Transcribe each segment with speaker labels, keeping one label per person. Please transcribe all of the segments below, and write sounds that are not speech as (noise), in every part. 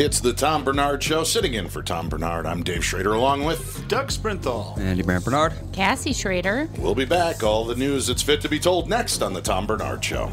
Speaker 1: It's the Tom Barnard Show. Sitting in for Tom Barnard, I'm Dave Schrader, along with
Speaker 2: Doug Sprinthal.
Speaker 3: Andy Brand Bernard.
Speaker 4: Cassie Schrader.
Speaker 1: We'll be back. All the news that's fit to be told next on the Tom Barnard Show.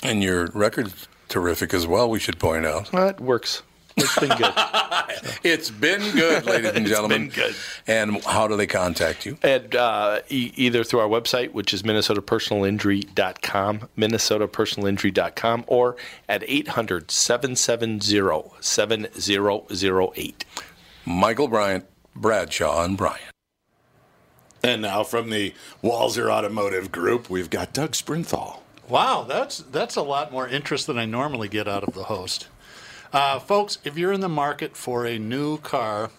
Speaker 5: And your record's terrific as well, we should point out.
Speaker 2: Well, it works. It's been good. (laughs)
Speaker 5: It's been good, ladies and (laughs)
Speaker 2: It's
Speaker 5: gentlemen.
Speaker 2: been good.
Speaker 5: And how do they contact you?
Speaker 2: And uh, e- either through our website, which is minnesotapersonalinjury.com, minnesotapersonalinjury.com, or at 800-770-7008.
Speaker 5: Michael Bryant, Bradshaw, and Bryant.
Speaker 1: And now from the Walser Automotive Group, we've got Doug Sprinthal.
Speaker 6: Wow, that's that's a lot more interest than I normally get out of the host. Uh, folks, if you're in the market for a new car,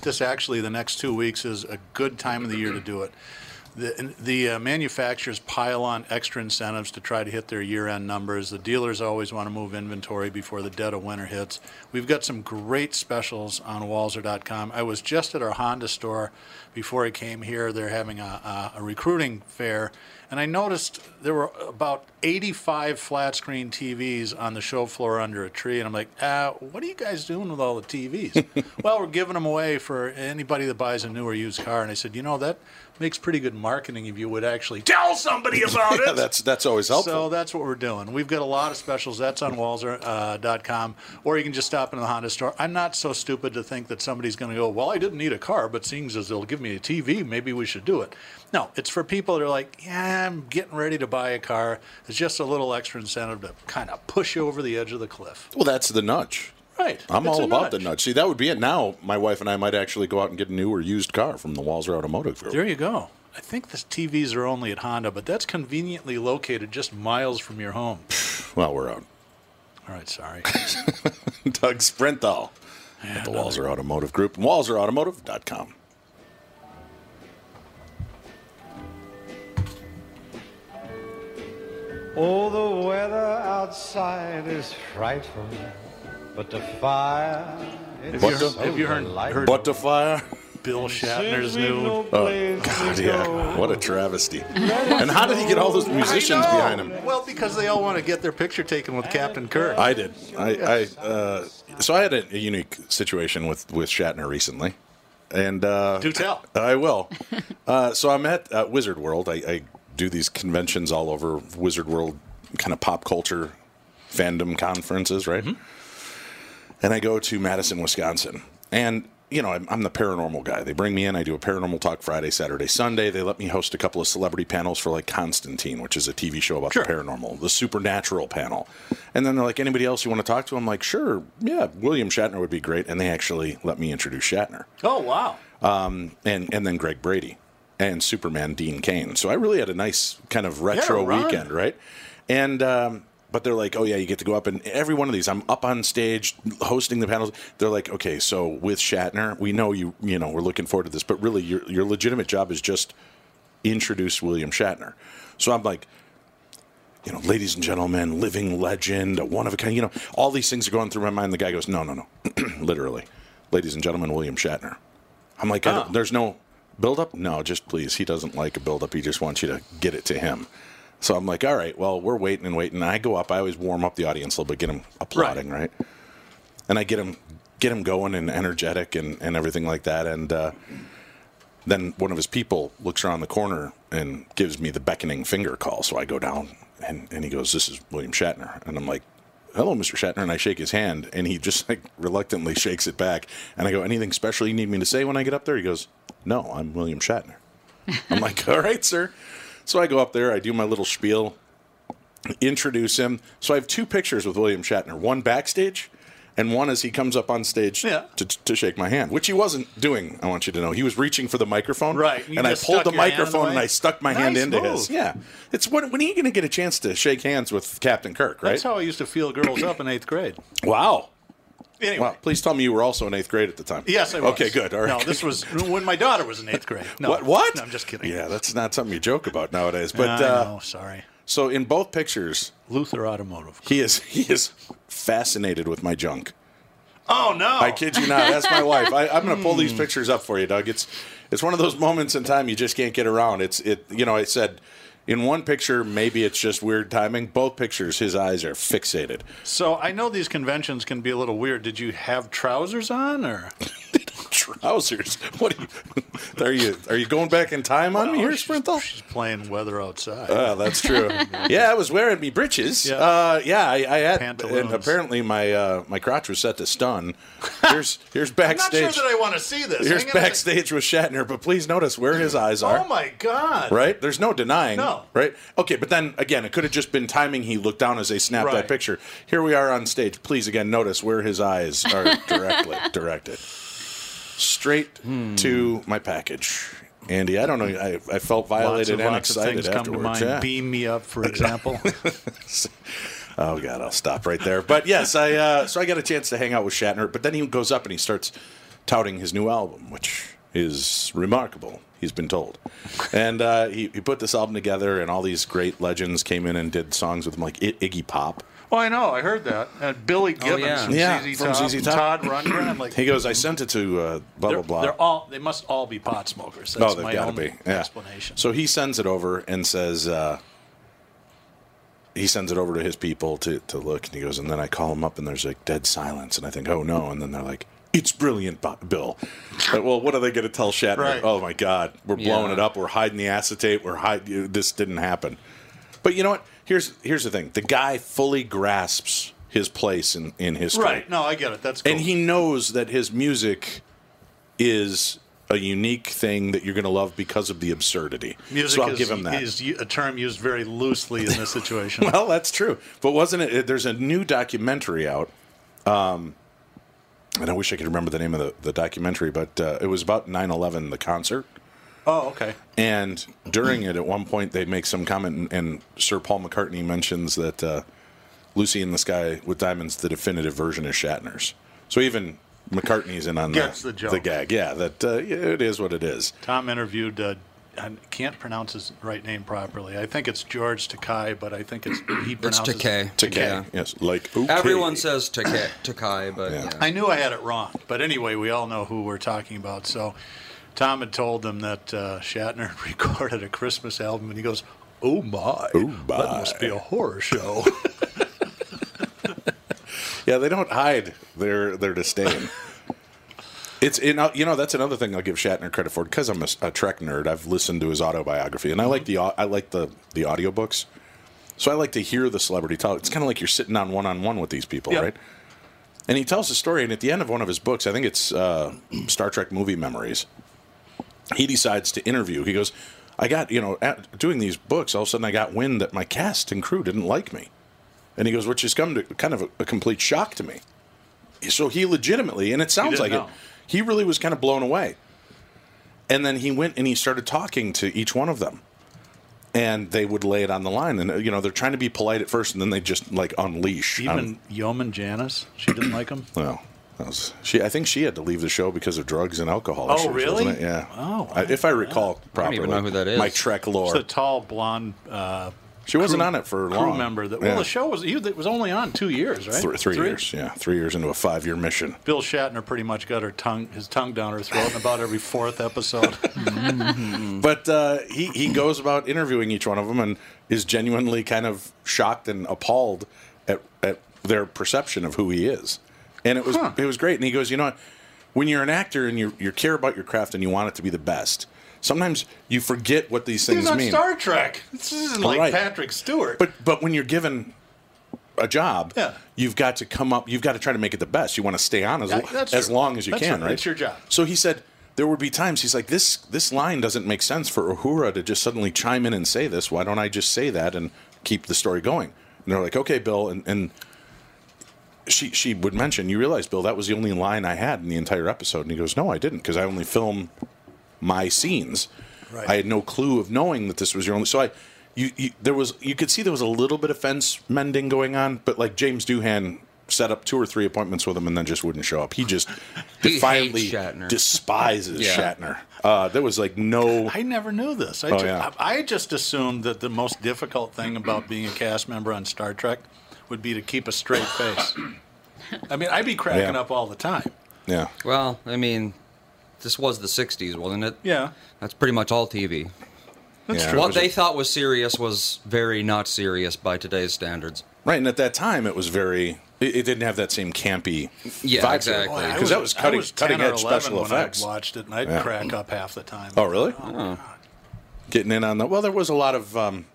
Speaker 6: this actually the next two weeks is a good time of the year to do it. The, the uh, manufacturers pile on extra incentives to try to hit their year-end numbers. The dealers always want to move inventory before the dead of winter hits. We've got some great specials on Walser.com. I was just at our Honda store before I came here. They're having a, a, a recruiting fair, and I noticed there were about 85 flat screen TVs on the show floor under a tree. And I'm like, uh, what are you guys doing with all the TVs? (laughs) well, we're giving them away for anybody that buys a new or used car. And I said, you know, that makes pretty good marketing if you would actually tell somebody about (laughs)
Speaker 1: Yeah,
Speaker 6: it.
Speaker 1: that's that's always helpful.
Speaker 6: So that's what we're doing. We've got a lot of specials. That's on Walser.com, uh, or you can just stop in the Honda store. I'm not so stupid to think that somebody's going to go, well, I didn't need a car, but seeing as they'll give me a TV, maybe we should do it. No, it's for people that are like, yeah, I'm getting ready to buy a car. It's just a little extra incentive to kind of push you over the edge of the cliff.
Speaker 1: well, that's the nudge.
Speaker 6: Right.
Speaker 1: I'm
Speaker 6: It's
Speaker 1: all
Speaker 6: a
Speaker 1: about the
Speaker 6: nudge.
Speaker 1: nudge. See, that would be it. Now, my wife and I might actually go out and get a new or used car from the Walser Automotive Group.
Speaker 6: There you go. I think the TVs are only at Honda, but that's conveniently located just miles from your home. (sighs)
Speaker 1: Well, we're out.
Speaker 6: All right, sorry. (laughs)
Speaker 1: Doug Sprinthal at the Walser Automotive Group and walserautomotive.com.
Speaker 7: Oh, the weather outside is frightful, but the fire is
Speaker 1: What
Speaker 6: you
Speaker 1: the-
Speaker 6: heard, have you heard, heard
Speaker 1: But the fire.
Speaker 6: Bill Shatner's new?
Speaker 7: no place
Speaker 1: God, yeah.
Speaker 7: go.
Speaker 1: What a travesty. and how did he get all those musicians behind him?
Speaker 6: Well, because they all want to get their picture taken with Captain Kirk.
Speaker 1: I did. I, I uh, so I had a, a unique situation with with Shatner recently, and uh,
Speaker 6: Do tell.
Speaker 1: I will. Uh, so I'm at uh, Wizard World. I, I do these conventions all over Wizard World, kind of pop culture fandom conferences, right? And I go to Madison, Wisconsin, and you know I'm, I'm the paranormal guy. They bring me in. I do a paranormal talk Friday, Saturday, Sunday. They let me host a couple of celebrity panels for like Constantine, which is a TV show about
Speaker 6: Sure.
Speaker 1: the paranormal, the supernatural panel. And then they're like, anybody else you want to talk to? I'm like, sure, yeah, William Shatner would be great. And they actually let me introduce Shatner
Speaker 6: Oh, wow.
Speaker 1: and and then Greg Brady and Superman Dean Cain. So I really had a nice kind of retro
Speaker 6: Yeah,
Speaker 1: weekend, right? And um, but they're like, oh yeah, you get to go up and every one of these, I'm up on stage hosting the panels. They're like, okay, so with Shatner, we know you, you know, we're looking forward to this, but really, your your legitimate job is just introduce William Shatner. So I'm like. You know, ladies and gentlemen, living legend, a one of a kind. You know, all these things are going through my mind. The guy goes, "No, no, no, (clears throat) literally, ladies and gentlemen, William Shatner." I'm like, don't- oh. there's no build up? No, just please. He doesn't like a build up. He just wants you to get it to him. So I'm like, all right, well, we're waiting and waiting. And I go up. I always warm up the audience a little bit, get them applauding, right? And I get them, get them going and energetic and, and everything like that. And uh, then one of his people looks around the corner and gives me the beckoning finger call. So I go down and, and he goes, This is William Shatner. And I'm like, Hello, Mr. Shatner. And I shake his hand and he just like reluctantly (laughs) shakes it back. And I go, Anything special you need me to say when I get up there? He goes, No, I'm William Shatner. I'm like, All right, sir. So I go up there, I do my little spiel, introduce him. So I have two pictures with William Shatner one backstage and one as he comes up on stage
Speaker 6: Yeah.
Speaker 1: to, to shake my hand, which he wasn't doing, I want you to know. He was reaching for the microphone.
Speaker 6: Right. You
Speaker 1: And I pulled the microphone and? I stuck my hand into
Speaker 6: move.
Speaker 1: his. Yeah. It's when, when are you going to get a chance to shake hands with Captain Kirk, right?
Speaker 6: That's how I used to feel girls up in eighth grade.
Speaker 1: wow.
Speaker 6: Anyway.
Speaker 1: Well, please tell me you were also in eighth grade at the time.
Speaker 6: Yes, I was.
Speaker 1: Okay, good. All right.
Speaker 6: No, this was when my daughter was in eighth grade. (laughs) No,
Speaker 1: what? What?
Speaker 6: No, I'm just kidding.
Speaker 1: Yeah, that's not something you joke about nowadays.
Speaker 6: but I
Speaker 1: uh,
Speaker 6: know, sorry.
Speaker 1: so in both pictures,
Speaker 6: Luther Automotive.
Speaker 1: he is (laughs) he is fascinated with my junk.
Speaker 6: Oh no!
Speaker 1: I kid you not. That's my wife. I, I'm going to pull
Speaker 6: Hmm.
Speaker 1: these pictures up for you, Doug. It's it's one of those moments in time you just can't get around. It's it. You know, I said in one picture maybe it's just weird timing. Both pictures, his eyes are fixated.
Speaker 6: So I know these conventions can be a little weird. Did you have trousers on, or (laughs) (laughs)
Speaker 1: Trousers. What are you? Are you are you going back in time on me here, Sprinthal?
Speaker 6: she's playing weather outside?
Speaker 1: Oh, that's true. (laughs) yeah, I was wearing me breeches.
Speaker 6: Yeah.
Speaker 1: Uh, yeah, I, I had,
Speaker 6: Pantaloons.
Speaker 1: and apparently my uh, my crotch was set to stun. (laughs) Here's here's
Speaker 6: I'm not
Speaker 1: backstage.
Speaker 6: sure that I want to see this.
Speaker 1: Here's
Speaker 6: Hang on a sec-
Speaker 1: backstage with Shatner, but please notice where his eyes are.
Speaker 6: Oh my god!
Speaker 1: Right? There's no denying.
Speaker 6: No.
Speaker 1: Right? Okay, but then again, it could have just been timing. He looked down as they snapped
Speaker 6: Right.
Speaker 1: that picture. Here we are on stage. Please again notice where his eyes are directly directed. Straight
Speaker 6: Hmm.
Speaker 1: to my package. Andy, I don't know. I, I felt
Speaker 6: Lots
Speaker 1: violated
Speaker 6: of,
Speaker 1: and
Speaker 6: lots of
Speaker 1: excited
Speaker 6: things come to
Speaker 1: afterwards.
Speaker 6: mind.
Speaker 1: yeah.
Speaker 6: Beam me up, for (laughs) example. (laughs)
Speaker 1: Oh God, I'll stop right there. But yes, I uh, so I got a chance to hang out with Shatner. But then he goes up and he starts touting his new album, which is remarkable. He's been told, and uh, he, he put this album together, and all these great legends came in and did songs with him, like Iggy Pop.
Speaker 6: Well, I know. I heard that. Uh, Billy Gibbons
Speaker 3: yeah.
Speaker 6: from,
Speaker 1: Yeah,
Speaker 6: ZZ
Speaker 1: from
Speaker 6: Top,
Speaker 1: ZZ Top.
Speaker 6: Todd Rundgren. (clears throat) Like
Speaker 1: He goes, I sent it to uh, blah
Speaker 6: they're,
Speaker 1: blah blah.
Speaker 6: they're all. They must all be pot smokers. That's
Speaker 1: oh, they've
Speaker 6: my
Speaker 1: got to
Speaker 6: own
Speaker 1: be. Yeah.
Speaker 6: explanation.
Speaker 1: So he sends it over and says, uh, he sends it over to his people to, to look, and he goes, and then I call him up, and there's like dead silence, and I think, oh no, and then they're like, it's brilliant, Bo- Bill. Like, (laughs) well, what are they going to tell Shatner?
Speaker 6: Right.
Speaker 1: Oh my God, we're blowing
Speaker 3: Yeah.
Speaker 1: it up. We're hiding the acetate. We're hiding. This didn't happen. But you know what? Here's here's the thing. The guy fully grasps his place in in history.
Speaker 6: right? No, I get it. That's cool.
Speaker 1: And he knows that his music is a unique thing that you're going to love because of the absurdity.
Speaker 6: Music
Speaker 1: so I'll
Speaker 6: is,
Speaker 1: give him that.
Speaker 6: is a term used very loosely in this situation. (laughs)
Speaker 1: well, that's true. But wasn't it? There's a new documentary out. Um, and I wish I could remember the name of the, the documentary, but uh, it was about 9 11, the concert.
Speaker 6: Oh, okay.
Speaker 1: And during it, at one point, they make some comment, and, and Sir Paul McCartney mentions that uh, Lucy in the Sky with Diamonds, the definitive version, is Shatner's. So even McCartney's in on
Speaker 6: Gets the joke.
Speaker 1: gag. Yeah, that uh, it is what it is.
Speaker 6: Tom interviewed. Uh, I can't pronounce his right name properly. I think it's George Takai, but I think it's he
Speaker 3: It's
Speaker 6: pronounces
Speaker 3: Takei.
Speaker 1: Takei,
Speaker 3: Yeah.
Speaker 1: yes, like okay.
Speaker 3: Everyone says Takai, Takai but
Speaker 1: Yeah.
Speaker 3: yeah.
Speaker 6: I knew I had it wrong, but anyway, we all know who we're talking about. So, Tom had told them that uh, Shatner (laughs) recorded a Christmas album, and he goes, "Oh my,
Speaker 1: Oh,
Speaker 6: that must be a horror show." (laughs)
Speaker 1: Yeah, they don't hide their their disdain. (laughs) It's you know, you know that's another thing I'll give Shatner credit for because I'm a, a Trek nerd. I've listened to his autobiography and I like the I like the the audiobooks. So I like to hear the celebrity talk. It's kind of like you're sitting on one on one with these people,
Speaker 6: Yep.
Speaker 1: right? And he tells the story, and at the end of one of his books, I think it's uh, (clears throat) Star Trek movie memories. He decides to interview. He goes, "I got you know, at, doing these books. All of a sudden, I got wind that my cast and crew didn't like me." And he goes, which has come to kind of a, a complete shock to me. So he legitimately, and it sounds like
Speaker 6: know.
Speaker 1: it, he really was kind of blown away. And then he went and he started talking to each one of them. And they would lay it on the line. And, you know, they're trying to be polite at first, and then they just, like, unleash.
Speaker 6: Even
Speaker 1: on-
Speaker 6: Yeoman Janice, she didn't like him. (clears throat)
Speaker 1: well, that was, she. I think she had to leave the show because of drugs and alcohol.
Speaker 6: Oh,
Speaker 1: issues,
Speaker 6: really?
Speaker 1: wasn't it? Yeah.
Speaker 6: Oh,
Speaker 1: I, if I recall
Speaker 3: don't
Speaker 1: properly.
Speaker 3: even know who that is.
Speaker 1: My Trek lore.
Speaker 6: It's the tall blonde uh,
Speaker 1: she wasn't on it for long.
Speaker 6: crew member. That
Speaker 1: Yeah.
Speaker 6: well, the show was it was only on two years, right?
Speaker 1: Three, three years. Yeah, three years into a five-year mission.
Speaker 6: Bill Shatner pretty much got her tongue, his tongue down her throat in about every fourth episode. (laughs)
Speaker 1: But uh, he he goes about interviewing each one of them and is genuinely kind of shocked and appalled at, at their perception of who he is, and it was
Speaker 6: Huh.
Speaker 1: it was great. And he goes, you know what? when you're an actor and you you care about your craft and you want it to be the best, sometimes you forget what these things
Speaker 6: He's on
Speaker 1: mean.
Speaker 6: Star Trek. This isn't like
Speaker 1: Right.
Speaker 6: Patrick Stewart.
Speaker 1: But but when you're given a job,
Speaker 6: Yeah.
Speaker 1: you've got to come up. You've got to try to make it the best. You want to stay on as, as
Speaker 6: true.
Speaker 1: long as you
Speaker 6: That's
Speaker 1: can,
Speaker 6: right.
Speaker 1: right?
Speaker 6: It's your job.
Speaker 1: So he said there would be times he's like this. This line doesn't make sense for Uhura to just suddenly chime in and say this. Why don't I just say that and keep the story going? And they're like, okay, Bill, and. and she she would mention, you realize, Bill, that was the only line I had in the entire episode. And he goes, No, I didn't, because I only film my scenes.
Speaker 6: Right.
Speaker 1: I had no clue of knowing that this was your only. So I, you, you, there was, you could see there was a little bit of fence mending going on, but like James Doohan set up two or three appointments with him and then just wouldn't show up. He just (laughs)
Speaker 3: He
Speaker 1: defiantly
Speaker 3: Shatner.
Speaker 1: despises (laughs)
Speaker 3: Yeah.
Speaker 1: Shatner. Uh, there was like no.
Speaker 6: I never knew this. I,
Speaker 1: Oh,
Speaker 6: ju-
Speaker 1: yeah.
Speaker 6: I I just assumed that the most difficult thing about being a cast member on Star Trek would be to keep a straight face. I mean, I'd be cracking
Speaker 1: Yeah.
Speaker 6: up all the time.
Speaker 1: Yeah.
Speaker 3: Well, I mean, this was the '60s, wasn't it?
Speaker 6: Yeah,
Speaker 3: That's pretty much all TV.
Speaker 6: that's
Speaker 1: Yeah.
Speaker 6: true.
Speaker 3: What they thought was serious was very not serious by today's standards.
Speaker 1: Right, and at that time it was very. It, it didn't have that same campy
Speaker 3: Yeah,
Speaker 1: vibe
Speaker 3: exactly.
Speaker 1: Because that was cutting
Speaker 6: I was
Speaker 1: cutting
Speaker 6: 10
Speaker 1: edge
Speaker 6: 11
Speaker 1: special
Speaker 6: when
Speaker 1: effects.
Speaker 6: I watched it, and I'd
Speaker 1: Yeah.
Speaker 6: crack up half the time.
Speaker 1: Oh, really? Getting in on the well, there was a lot of um,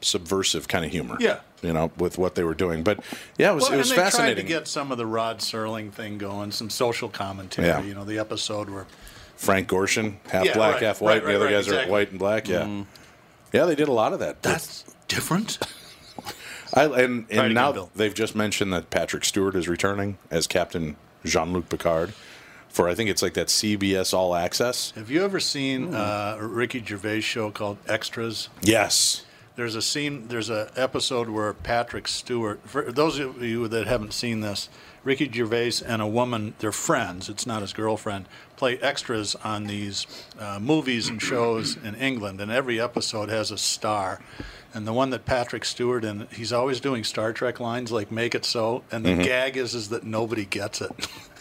Speaker 1: subversive kind of humor.
Speaker 6: Yeah.
Speaker 1: You know, with what they were doing. But yeah, it was
Speaker 6: Well,
Speaker 1: it was fascinating.
Speaker 6: tried to get some of the Rod Serling thing going, some social commentary.
Speaker 1: Yeah.
Speaker 6: You know, the episode where
Speaker 1: Frank Gorshin, half
Speaker 6: Yeah,
Speaker 1: black,
Speaker 6: right,
Speaker 1: half white.
Speaker 6: right,
Speaker 1: and the other guys
Speaker 6: right,
Speaker 1: are white and black. Yeah, yeah, they did a lot of that.
Speaker 6: that's different. (laughs)
Speaker 1: I, and and now
Speaker 6: again,
Speaker 1: they've just mentioned that Patrick Stewart is returning as Captain Jean Luc Picard for I think it's like that CBS All Access.
Speaker 6: Have you ever seen uh, a Ricky Gervais show called Extras?
Speaker 1: Yes.
Speaker 6: There's a scene. There's an episode where Patrick Stewart. For those of you that haven't seen this, Ricky Gervais and a woman, they're friends. It's not his girlfriend. Play extras on these uh, movies and shows in England, and every episode has a star. And the one that Patrick Stewart and he's always doing Star Trek lines like "Make it so," and the gag is is that nobody gets it.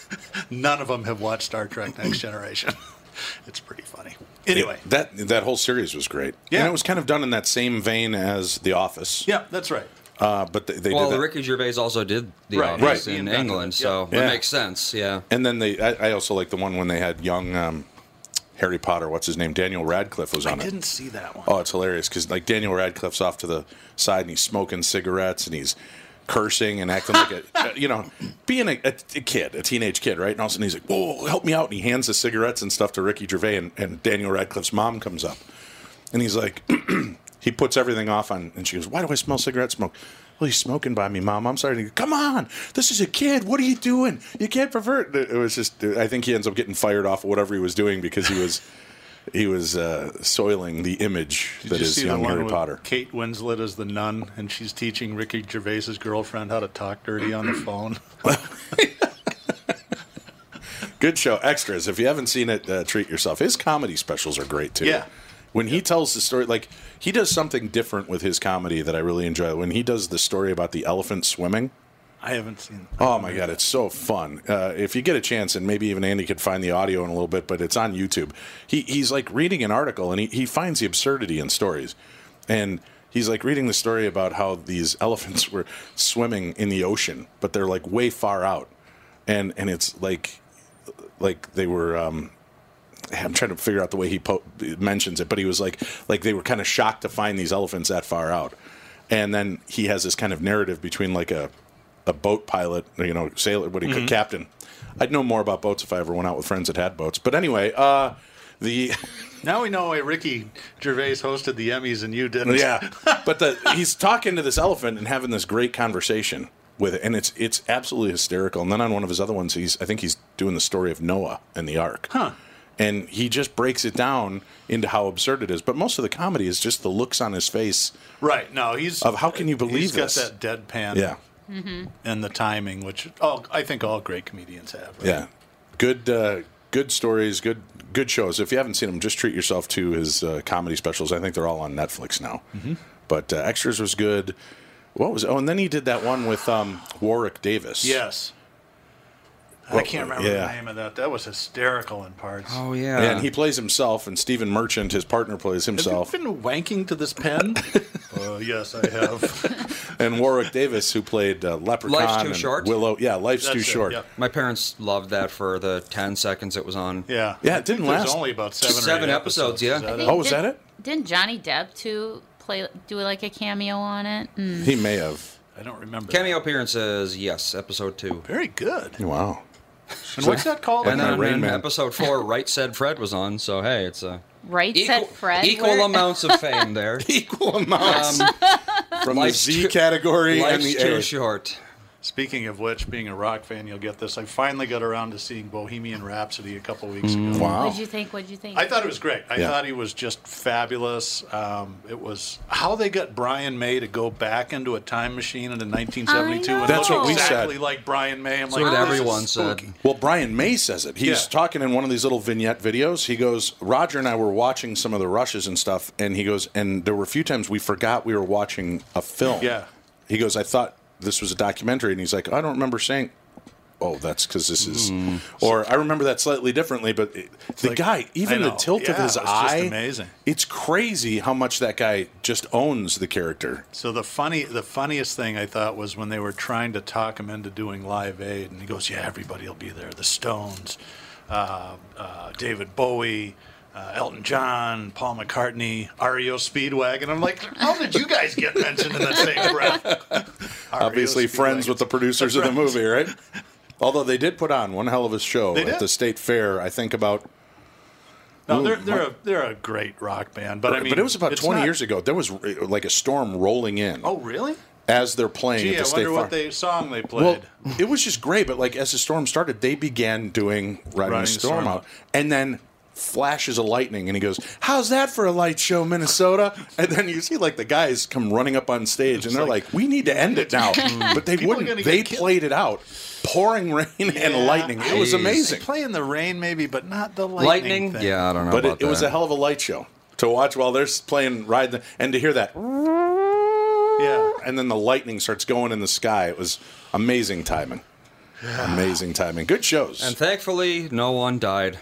Speaker 6: (laughs) None of them have watched Star Trek Next Generation. (laughs) it's pretty funny. Anyway,
Speaker 1: that that whole series was great.
Speaker 6: Yeah.
Speaker 1: and it was kind of done in that same vein as The Office.
Speaker 6: yeah, that's right.
Speaker 1: uh, but they, they
Speaker 3: Well,
Speaker 1: did.
Speaker 3: Ricky Gervais also did The
Speaker 6: Right,
Speaker 3: Office
Speaker 1: right.
Speaker 3: in
Speaker 6: He
Speaker 3: England,
Speaker 6: it,
Speaker 3: so
Speaker 1: yeah.
Speaker 3: that
Speaker 1: Yeah.
Speaker 3: makes sense. Yeah.
Speaker 1: And then they, I, I also like the one when they had young um, Harry Potter. What's his name? Daniel Radcliffe was
Speaker 6: I
Speaker 1: on it.
Speaker 6: I didn't see that one.
Speaker 1: Oh, it's hilarious because like Daniel Radcliffe's off to the side and he's smoking cigarettes and he's cursing and acting like a, (laughs) uh, you know, being a, a, a kid, a teenage kid, right? And all of a sudden he's like, "Whoa, help me out!" And he hands the cigarettes and stuff to Ricky Gervais, and, and Daniel Radcliffe's mom comes up, and he's like, (clears throat) he puts everything off on, and she goes, "Why do I smell cigarette smoke?" Well, he's smoking by me, mom. I'm sorry. Goes, Come on, this is a kid. What are you doing? You can't pervert. It was just. I think he ends up getting fired off of whatever he was doing because he was. He was uh, soiling the image
Speaker 6: Did
Speaker 1: that
Speaker 6: you
Speaker 1: is
Speaker 6: see the
Speaker 1: young
Speaker 6: one
Speaker 1: Harry
Speaker 6: with
Speaker 1: Potter.
Speaker 6: Kate Winslet as the nun, and she's teaching Ricky Gervais's girlfriend how to talk dirty on the phone. (laughs)
Speaker 1: Good show. Extras. If you haven't seen it, uh, treat yourself. His comedy specials are great too.
Speaker 6: Yeah.
Speaker 1: When he tells the story, like he does something different with his comedy that I really enjoy. When he does the story about the elephant swimming.
Speaker 6: I haven't seen.
Speaker 1: Oh my god, it's so fun! Uh, if you get a chance, and maybe even Andy could find the audio in a little bit, but it's on YouTube. He he's like reading an article, and he, he finds the absurdity in stories, and he's like reading the story about how these (laughs) elephants were swimming in the ocean, but they're like way far out, and and it's like like they were. Um, I'm trying to figure out the way he po- mentions it, but he was like, like they were kind of shocked to find these elephants that far out, and then he has this kind of narrative between like a, a boat pilot, you know, sailor, what do you
Speaker 6: Mm-hmm.
Speaker 1: captain. I'd know more about boats if I ever went out with friends that had boats. But anyway, uh, the (laughs)
Speaker 6: Now we know why Ricky Gervais hosted the Emmys and you didn't.
Speaker 1: yeah, (laughs) but the he's talking to this elephant and having this great conversation with it, and it's it's absolutely hysterical. And then on one of his other ones, he's I think he's doing the story of Noah and the Ark.
Speaker 6: Huh.
Speaker 1: And he just breaks it down into how absurd it is. But most of the comedy is just the looks on his face.
Speaker 6: Right. No, he's
Speaker 1: Of how can you believe
Speaker 6: he's got
Speaker 1: this?
Speaker 6: that deadpan.
Speaker 1: Yeah,
Speaker 6: And the timing, which all I think all great comedians have. right?
Speaker 1: yeah, good, uh, good stories, good, good shows. If you haven't seen them, just treat yourself to his uh, comedy specials. I think they're all on Netflix now. But uh, Extras was good. What was? Oh, and then he did that one with um, Warwick Davis.
Speaker 6: Yes. I can't remember
Speaker 1: yeah.
Speaker 6: the name of that. That was hysterical in parts.
Speaker 3: Oh yeah.
Speaker 1: and he plays himself, and Stephen Merchant, his partner, plays
Speaker 6: Have
Speaker 1: himself.
Speaker 6: you been wanking to this pen? (laughs) Uh, yes, I have. (laughs)
Speaker 1: and Warwick Davis, who played uh, Leprechaun.
Speaker 3: Life's Too
Speaker 1: and
Speaker 3: Short?
Speaker 1: Willow. Yeah, Life's
Speaker 6: That's
Speaker 1: Too
Speaker 6: it,
Speaker 1: Short.
Speaker 6: yep.
Speaker 3: My parents loved that for the 10 seconds it was on.
Speaker 6: Yeah.
Speaker 1: Yeah, it didn't
Speaker 6: there's
Speaker 1: last.
Speaker 6: only about seven, or
Speaker 3: Seven
Speaker 6: eight
Speaker 3: episodes, yeah.
Speaker 6: Is that
Speaker 4: think-
Speaker 1: Oh, was
Speaker 4: did-
Speaker 1: that it?
Speaker 4: Didn't Johnny Depp too play do like a cameo on it? Mm.
Speaker 1: He may have.
Speaker 6: I don't remember.
Speaker 3: Cameo appearances, yes, episode 2.
Speaker 6: Very good.
Speaker 1: Wow.
Speaker 6: And what's that called?
Speaker 3: And
Speaker 1: my
Speaker 3: then
Speaker 1: Rain
Speaker 3: in
Speaker 1: Man.
Speaker 3: episode 4, Right Said Fred was on, so hey, it's a
Speaker 4: Right
Speaker 3: equal,
Speaker 4: said Fred.
Speaker 3: equal
Speaker 4: Where-
Speaker 3: amounts of fame there. (laughs)
Speaker 1: Equal amounts
Speaker 3: Um,
Speaker 1: from the Z
Speaker 3: too-
Speaker 1: category and the
Speaker 3: too
Speaker 1: A.
Speaker 3: short.
Speaker 6: Speaking of which, being a rock fan, you'll get this. I finally got around to seeing Bohemian Rhapsody a couple weeks ago.
Speaker 1: Wow.
Speaker 4: What'd you think? What'd you think?
Speaker 6: I thought it was great. I
Speaker 1: Yeah.
Speaker 6: thought he was just fabulous. Um, it was how they got Brian May to go back into a time machine into 1972
Speaker 4: I
Speaker 6: and
Speaker 1: That's
Speaker 6: look
Speaker 1: what we
Speaker 6: exactly
Speaker 1: said.
Speaker 6: like Brian May. I'm
Speaker 3: So
Speaker 6: like,
Speaker 3: what everyone said.
Speaker 1: Well, Brian May says it. He's
Speaker 6: Yeah.
Speaker 1: talking in one of these little vignette videos. He goes, Roger and I were watching some of the rushes and stuff, and he goes, and there were a few times we forgot we were watching a film.
Speaker 6: Yeah.
Speaker 1: He goes, I thought this was a documentary, and he's like, I don't remember saying. Oh, that's because this is, or I remember that slightly differently. But it, the
Speaker 6: like-
Speaker 1: guy, even the tilt of his
Speaker 6: it was just
Speaker 1: eye,
Speaker 6: amazing.
Speaker 1: It's crazy how much that guy just owns the character.
Speaker 6: So the funny, the funniest thing I thought was when they were trying to talk him into doing Live Aid, and he goes, "Yeah, everybody will be there. The Stones, uh, uh, David Bowie." Uh, Elton John, Paul McCartney, REO Speedwagon. I'm like, how did you guys get mentioned in the same breath? (laughs)
Speaker 1: Obviously, friends with the producers of the movie, right? (laughs) Although they did put on one hell of a show at the state fair. I think about
Speaker 6: No,
Speaker 1: Ooh,
Speaker 6: they're they're
Speaker 1: my-
Speaker 6: a, they're a great rock band, but I mean,
Speaker 1: but it was about 20
Speaker 6: not-
Speaker 1: years ago. There was like a storm rolling in
Speaker 6: Oh, really?
Speaker 1: as they're playing
Speaker 6: Gee,
Speaker 1: at
Speaker 6: I
Speaker 1: state
Speaker 6: wonder
Speaker 1: farm.
Speaker 6: what they song they played.
Speaker 1: well, it was just great, but like as the storm started, they began doing riding,
Speaker 6: Riding
Speaker 1: the
Speaker 6: the
Speaker 1: storm,
Speaker 6: Storm
Speaker 1: Out. and then flashes of lightning, and he goes, "How's that for a light show, Minnesota?" And then you see like the guys come running up on stage, and they're like,
Speaker 6: like-
Speaker 1: "We need to end it now," (laughs) but they wouldn't. They played it out, pouring rain and lightning. It was amazing.
Speaker 6: Playing the rain, maybe, but not the lightning.
Speaker 3: Lightning?
Speaker 6: thing.
Speaker 3: Yeah, I don't know
Speaker 1: But
Speaker 3: about
Speaker 1: it, it was a hell of a light show to watch while they're playing ride the, and to hear that
Speaker 6: yeah.
Speaker 1: and then the lightning starts going in the sky. It was amazing timing. Amazing timing. Good shows.
Speaker 3: And thankfully, no one died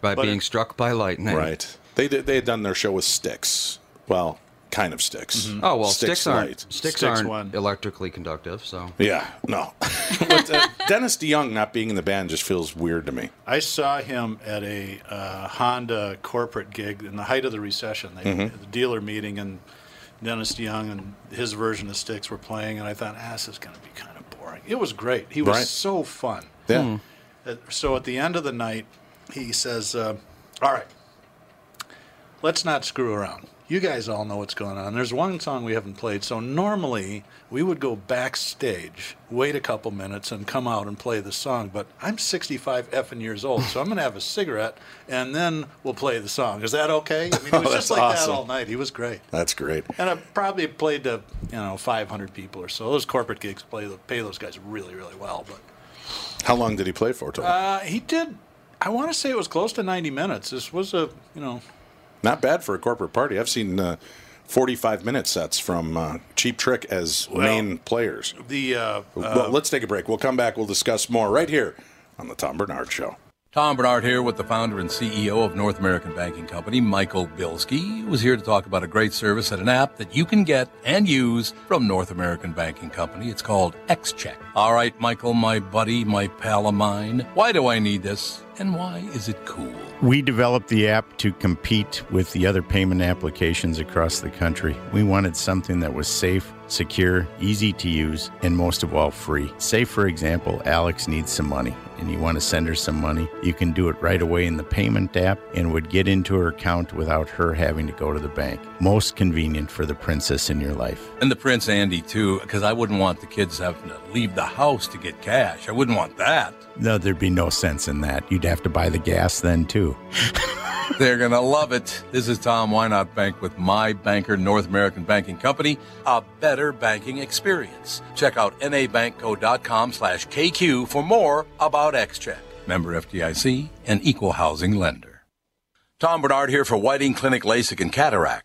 Speaker 3: by
Speaker 6: But-
Speaker 3: being struck by lightning.
Speaker 1: right. They did, they had done their show with sticks. Well, kind of sticks.
Speaker 3: Oh well, sticks, aren't sticks,
Speaker 6: Sticks
Speaker 3: aren't
Speaker 6: won.
Speaker 3: electrically conductive. So
Speaker 1: Yeah, no. (laughs) but uh, Dennis DeYoung not being in the band just feels weird to me.
Speaker 6: I saw him at a uh, Honda corporate gig in the height of the recession. They,
Speaker 1: Mm-hmm.
Speaker 6: The dealer meeting, and Dennis DeYoung and his version of Styx were playing, and I thought, ah, this is going to be kind of boring. It was great. He was
Speaker 1: Right.
Speaker 6: so fun.
Speaker 1: Yeah.
Speaker 6: Uh, So at the end of the night, he says, uh, "All right, let's not screw around. You guys all know what's going on. There's one song we haven't played. So normally we would go backstage, wait a couple minutes, and come out and play the song. But I'm 65 effing years old, so I'm going to have a cigarette, and then we'll play the song. Is that okay? I mean, it (laughs) was
Speaker 1: Oh,
Speaker 6: just like
Speaker 1: awesome.
Speaker 6: that all night. He was great.
Speaker 1: That's great.
Speaker 6: And I probably played to you know 500 people or so. Those corporate gigs play pay those guys really really well, but.
Speaker 1: How long did he play for? Total?
Speaker 6: Uh, he did. I want to say it was close to 90 minutes. This was a, you know,
Speaker 1: Not bad for a corporate party. I've seen uh, 45 minute sets from uh, Cheap Trick as main players.
Speaker 6: the. Uh,
Speaker 1: well, let's take a break. We'll come back. We'll discuss more right here on the Tom Barnard Show.
Speaker 5: Tom Barnard here with the founder and CEO of North American Banking Company, Michael Bilski, who is here to talk about a great service and an app that you can get and use from North American Banking Company. It's called XCheck. All right, Michael, my buddy, my pal of mine, why do I need this and why is it cool?
Speaker 8: We developed the app to compete with the other payment applications across the country. We wanted something that was safe, secure, easy to use, and most of all, free. Say, for example, Alex needs some money and you want to send her some money. You can do it right away in the payment app and would get into her account without her having to go to the bank. Most convenient for the princess in your life.
Speaker 5: And the Prince Andy, too, because I wouldn't want the kids having to leave the house to get cash. I wouldn't want that.
Speaker 8: No, there'd be no sense in that. You'd have to buy the gas then, too. (laughs)
Speaker 5: They're going to love it. This is Tom Why Not Bank with my banker, North American Banking Company, a better banking experience. Check out nabankco.com slash KQ for more about XCheck. Member FDIC and equal housing lender. Tom Barnard here for Whiting Clinic LASIK and Cataract.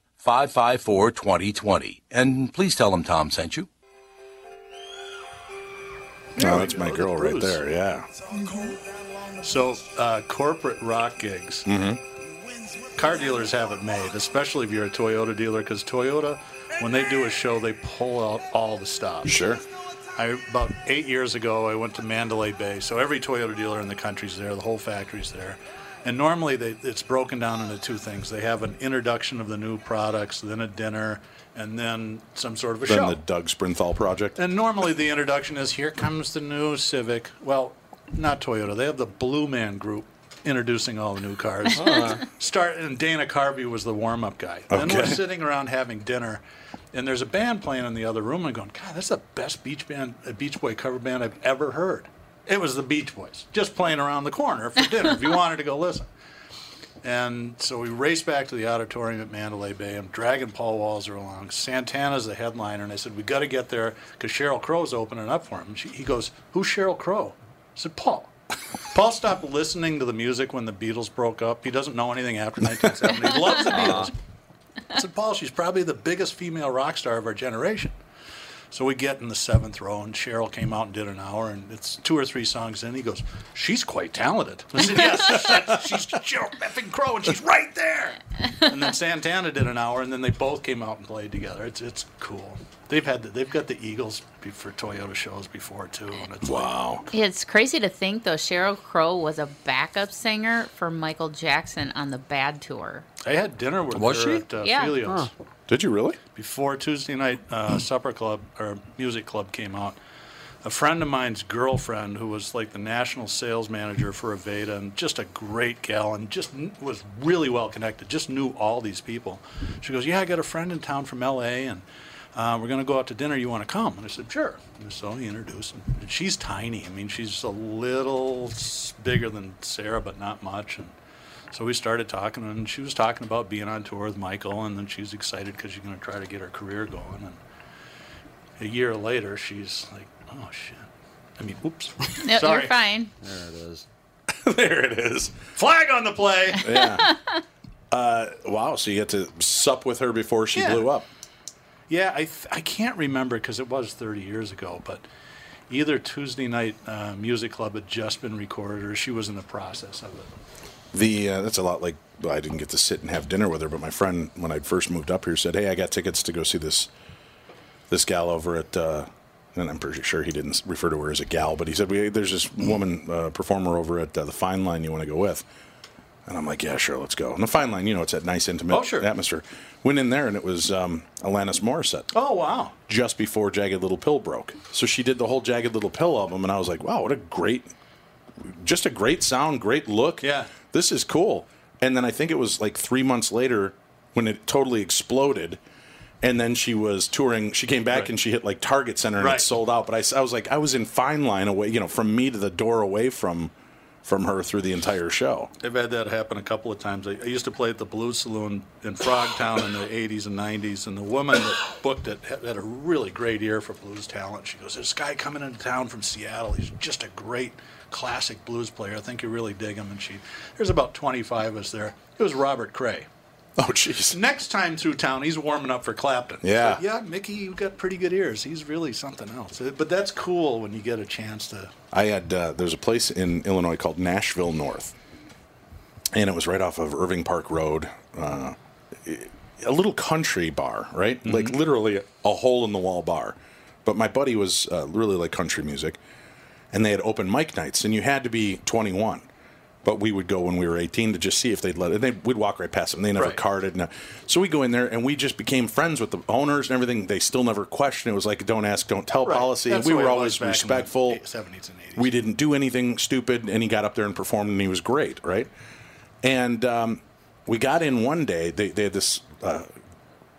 Speaker 5: 855-554-2020. And please tell them Tom sent you.
Speaker 1: Oh, that's my girl right
Speaker 6: Bruce.
Speaker 1: there. Yeah.
Speaker 6: So, uh, corporate rock gigs.
Speaker 1: Mm-hmm.
Speaker 6: Car dealers have it made, especially if you're a Toyota dealer, because Toyota, when they do a show, they pull out all the stops.
Speaker 1: Sure.
Speaker 6: I about eight years ago, I went to Mandalay Bay. So every Toyota dealer in the country's there. The whole factory's there. And normally, they, it's broken down into two things. They have an introduction of the new products, then a dinner, and then some sort of a
Speaker 1: Then
Speaker 6: show.
Speaker 1: Then the Doug Sprinthal project.
Speaker 6: And normally the introduction is here comes the new Civic. Well, not Toyota. They have the Blue Man Group introducing all the new cars. (laughs) Ah. Start and Dana Carvey was the warm up guy. Okay. Then we're sitting around having dinner, and there's a band playing in the other room. And I'm going, God, that's the best Beach band, a Beach Boy cover band I've ever heard. It was the Beach Boys, just playing around the corner for dinner. if you (laughs) wanted to go listen. And so we race back to the auditorium at Mandalay Bay. I'm dragging Paul Walser along. Santana's the headliner, and I said, "We got to get there because Sheryl Crow's opening up for him." She, he goes, "Who's Sheryl Crow?" I said, "Paul." (laughs) Paul stopped listening to the music when the Beatles broke up. He doesn't know anything after (laughs) 1970. He loves the Beatles. I said, "Paul, she's probably the biggest female rock star of our generation." So we get in the seventh row, and Sheryl came out and did an hour, and it's two or three songs in. He goes, "She's quite talented." I (laughs) said, "Yes, she's Sheryl effing Crow, and she's right there." And then Santana did an hour, and then they both came out and played together. It's it's cool. They've had the, they've got the Eagles for Toyota shows before too, and it's
Speaker 1: wow.
Speaker 4: It's crazy to think though. Sheryl Crow was a backup singer for Michael Jackson on the Bad tour.
Speaker 6: I had dinner with
Speaker 3: Was
Speaker 6: her
Speaker 3: she?
Speaker 6: at uh,
Speaker 4: Yeah.
Speaker 6: Filio's.
Speaker 1: Did you really?
Speaker 6: before Tuesday night uh, supper club or music club came out, a friend of mine's girlfriend, who was like the national sales manager for Aveda and just a great gal and just was really well connected, just knew all these people. She goes, "Yeah, I got a friend in town from L.A. and uh, we're going to go out to dinner. You want to come?" And I said, "Sure." And so he introduced, and she's tiny. I mean, she's a little bigger than Sarah, but not much. And so we started talking, and she was talking about being on tour with Michael, and then she's excited because she's going to try to get her career going. And a year later, she's like, "Oh shit!" I mean, oops.
Speaker 4: No, (laughs)
Speaker 6: Sorry.
Speaker 4: you're fine.
Speaker 3: There it is. (laughs)
Speaker 1: there it is.
Speaker 6: Flag on the play.
Speaker 1: Yeah. (laughs) uh, wow. So you get to sup with her before she
Speaker 6: Yeah.
Speaker 1: blew up.
Speaker 6: Yeah, I th- I can't remember because it was 30 years ago, but either Tuesday night uh, music club had just been recorded, or she was in the process of it.
Speaker 1: The uh, that's a lot like well, I didn't get to sit and have dinner with her, but my friend when I first moved up here said, "Hey, I got tickets to go see this this gal over at." Uh, and I'm pretty sure he didn't refer to her as a gal, but he said, we, "There's this woman uh, performer over at uh, the Fine Line you want to go with." And I'm like, "Yeah, sure, let's go." And the Fine Line, you know, it's that nice intimate
Speaker 6: Oh, sure.
Speaker 1: atmosphere. Went in there and it was um, Alanis Morissette
Speaker 6: Oh wow!
Speaker 1: just before Jagged Little Pill broke. So she did the whole Jagged Little Pill album, and I was like, wow, what a great, just a great sound, great look.
Speaker 6: Yeah.
Speaker 1: This is cool. And then I think it was like three months later when it totally exploded. And then she was touring. She came back
Speaker 6: Right.
Speaker 1: and she hit like Target Center and
Speaker 6: Right.
Speaker 1: it sold out. But I was like, I was in fine line away, you know, from me to the door away from from her through the entire show.
Speaker 6: I've had that happen a couple of times. I, I used to play at the Blues Saloon in Frogtown in the 80s and 90s, and the woman that booked it had, had a really great ear for blues talent. She goes, There's a guy coming into town from Seattle. He's just a great classic blues player. I think you really dig him. And she, there's about 25 of us there. It was Robert Cray.
Speaker 1: Oh, jeez.
Speaker 6: Next time through town, he's warming up for Clapton.
Speaker 1: Yeah.
Speaker 6: But yeah, Mickey, you've got pretty good ears. He's really something else. But that's cool when you get a chance to.
Speaker 1: I had uh, there's a place in Illinois called Nashville North, and it was right off of Irving Park Road. Uh, a little country bar, right?
Speaker 6: Mm-hmm.
Speaker 1: Like literally a hole in the wall bar. But my buddy was uh, really like country music, and they had open mic nights, and you had to be 21. But we would go when we were 18 to just see if they'd let it. They, we'd walk right past them. They never
Speaker 6: Right.
Speaker 1: carded. No. So we go in there and we just became friends with the owners and everything. They still never questioned. It was like don't ask, don't tell
Speaker 6: Right.
Speaker 1: policy.
Speaker 6: That's
Speaker 1: we were always
Speaker 6: was back in the
Speaker 1: respectful.
Speaker 6: eight- 70s and 80s.
Speaker 1: We didn't do anything stupid, and he got up there and performed, and he was great, right? And um, we got in one day. They, they had this uh,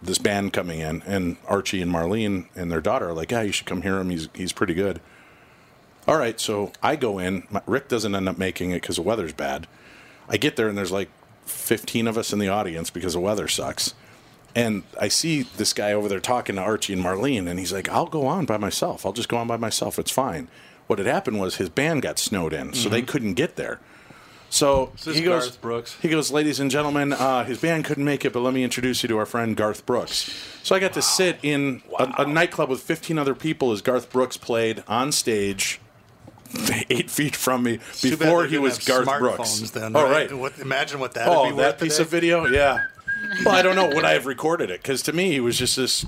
Speaker 1: this band coming in, and Archie and Marlene and their daughter are like, "Yeah, you should come hear him. He's he's pretty good." All right, so I go in. My, Rick doesn't end up making it because the weather's bad. I get there and there's like 15 of us in the audience because the weather sucks. And I see this guy over there talking to Archie and Marlene, and he's like, I'll go on by myself. I'll just go on by myself. It's fine. What had happened was his band got snowed in, so they couldn't get there. So he goes,
Speaker 6: Garth Brooks?
Speaker 1: he goes, ladies and gentlemen, uh, his band couldn't make it, but let me introduce you to our friend Garth Brooks. So I got to sit in a, a nightclub with 15 other people as Garth Brooks played on stage, (laughs) eight feet from me before he was Garth Brooks.
Speaker 6: smartphones Then,
Speaker 1: oh
Speaker 6: right?
Speaker 1: right.
Speaker 6: What, imagine what that would
Speaker 1: Oh,
Speaker 6: be
Speaker 1: that piece
Speaker 6: today.
Speaker 1: of video, yeah. (laughs) Well, I don't know. Would I have recorded it? Because to me, he was just this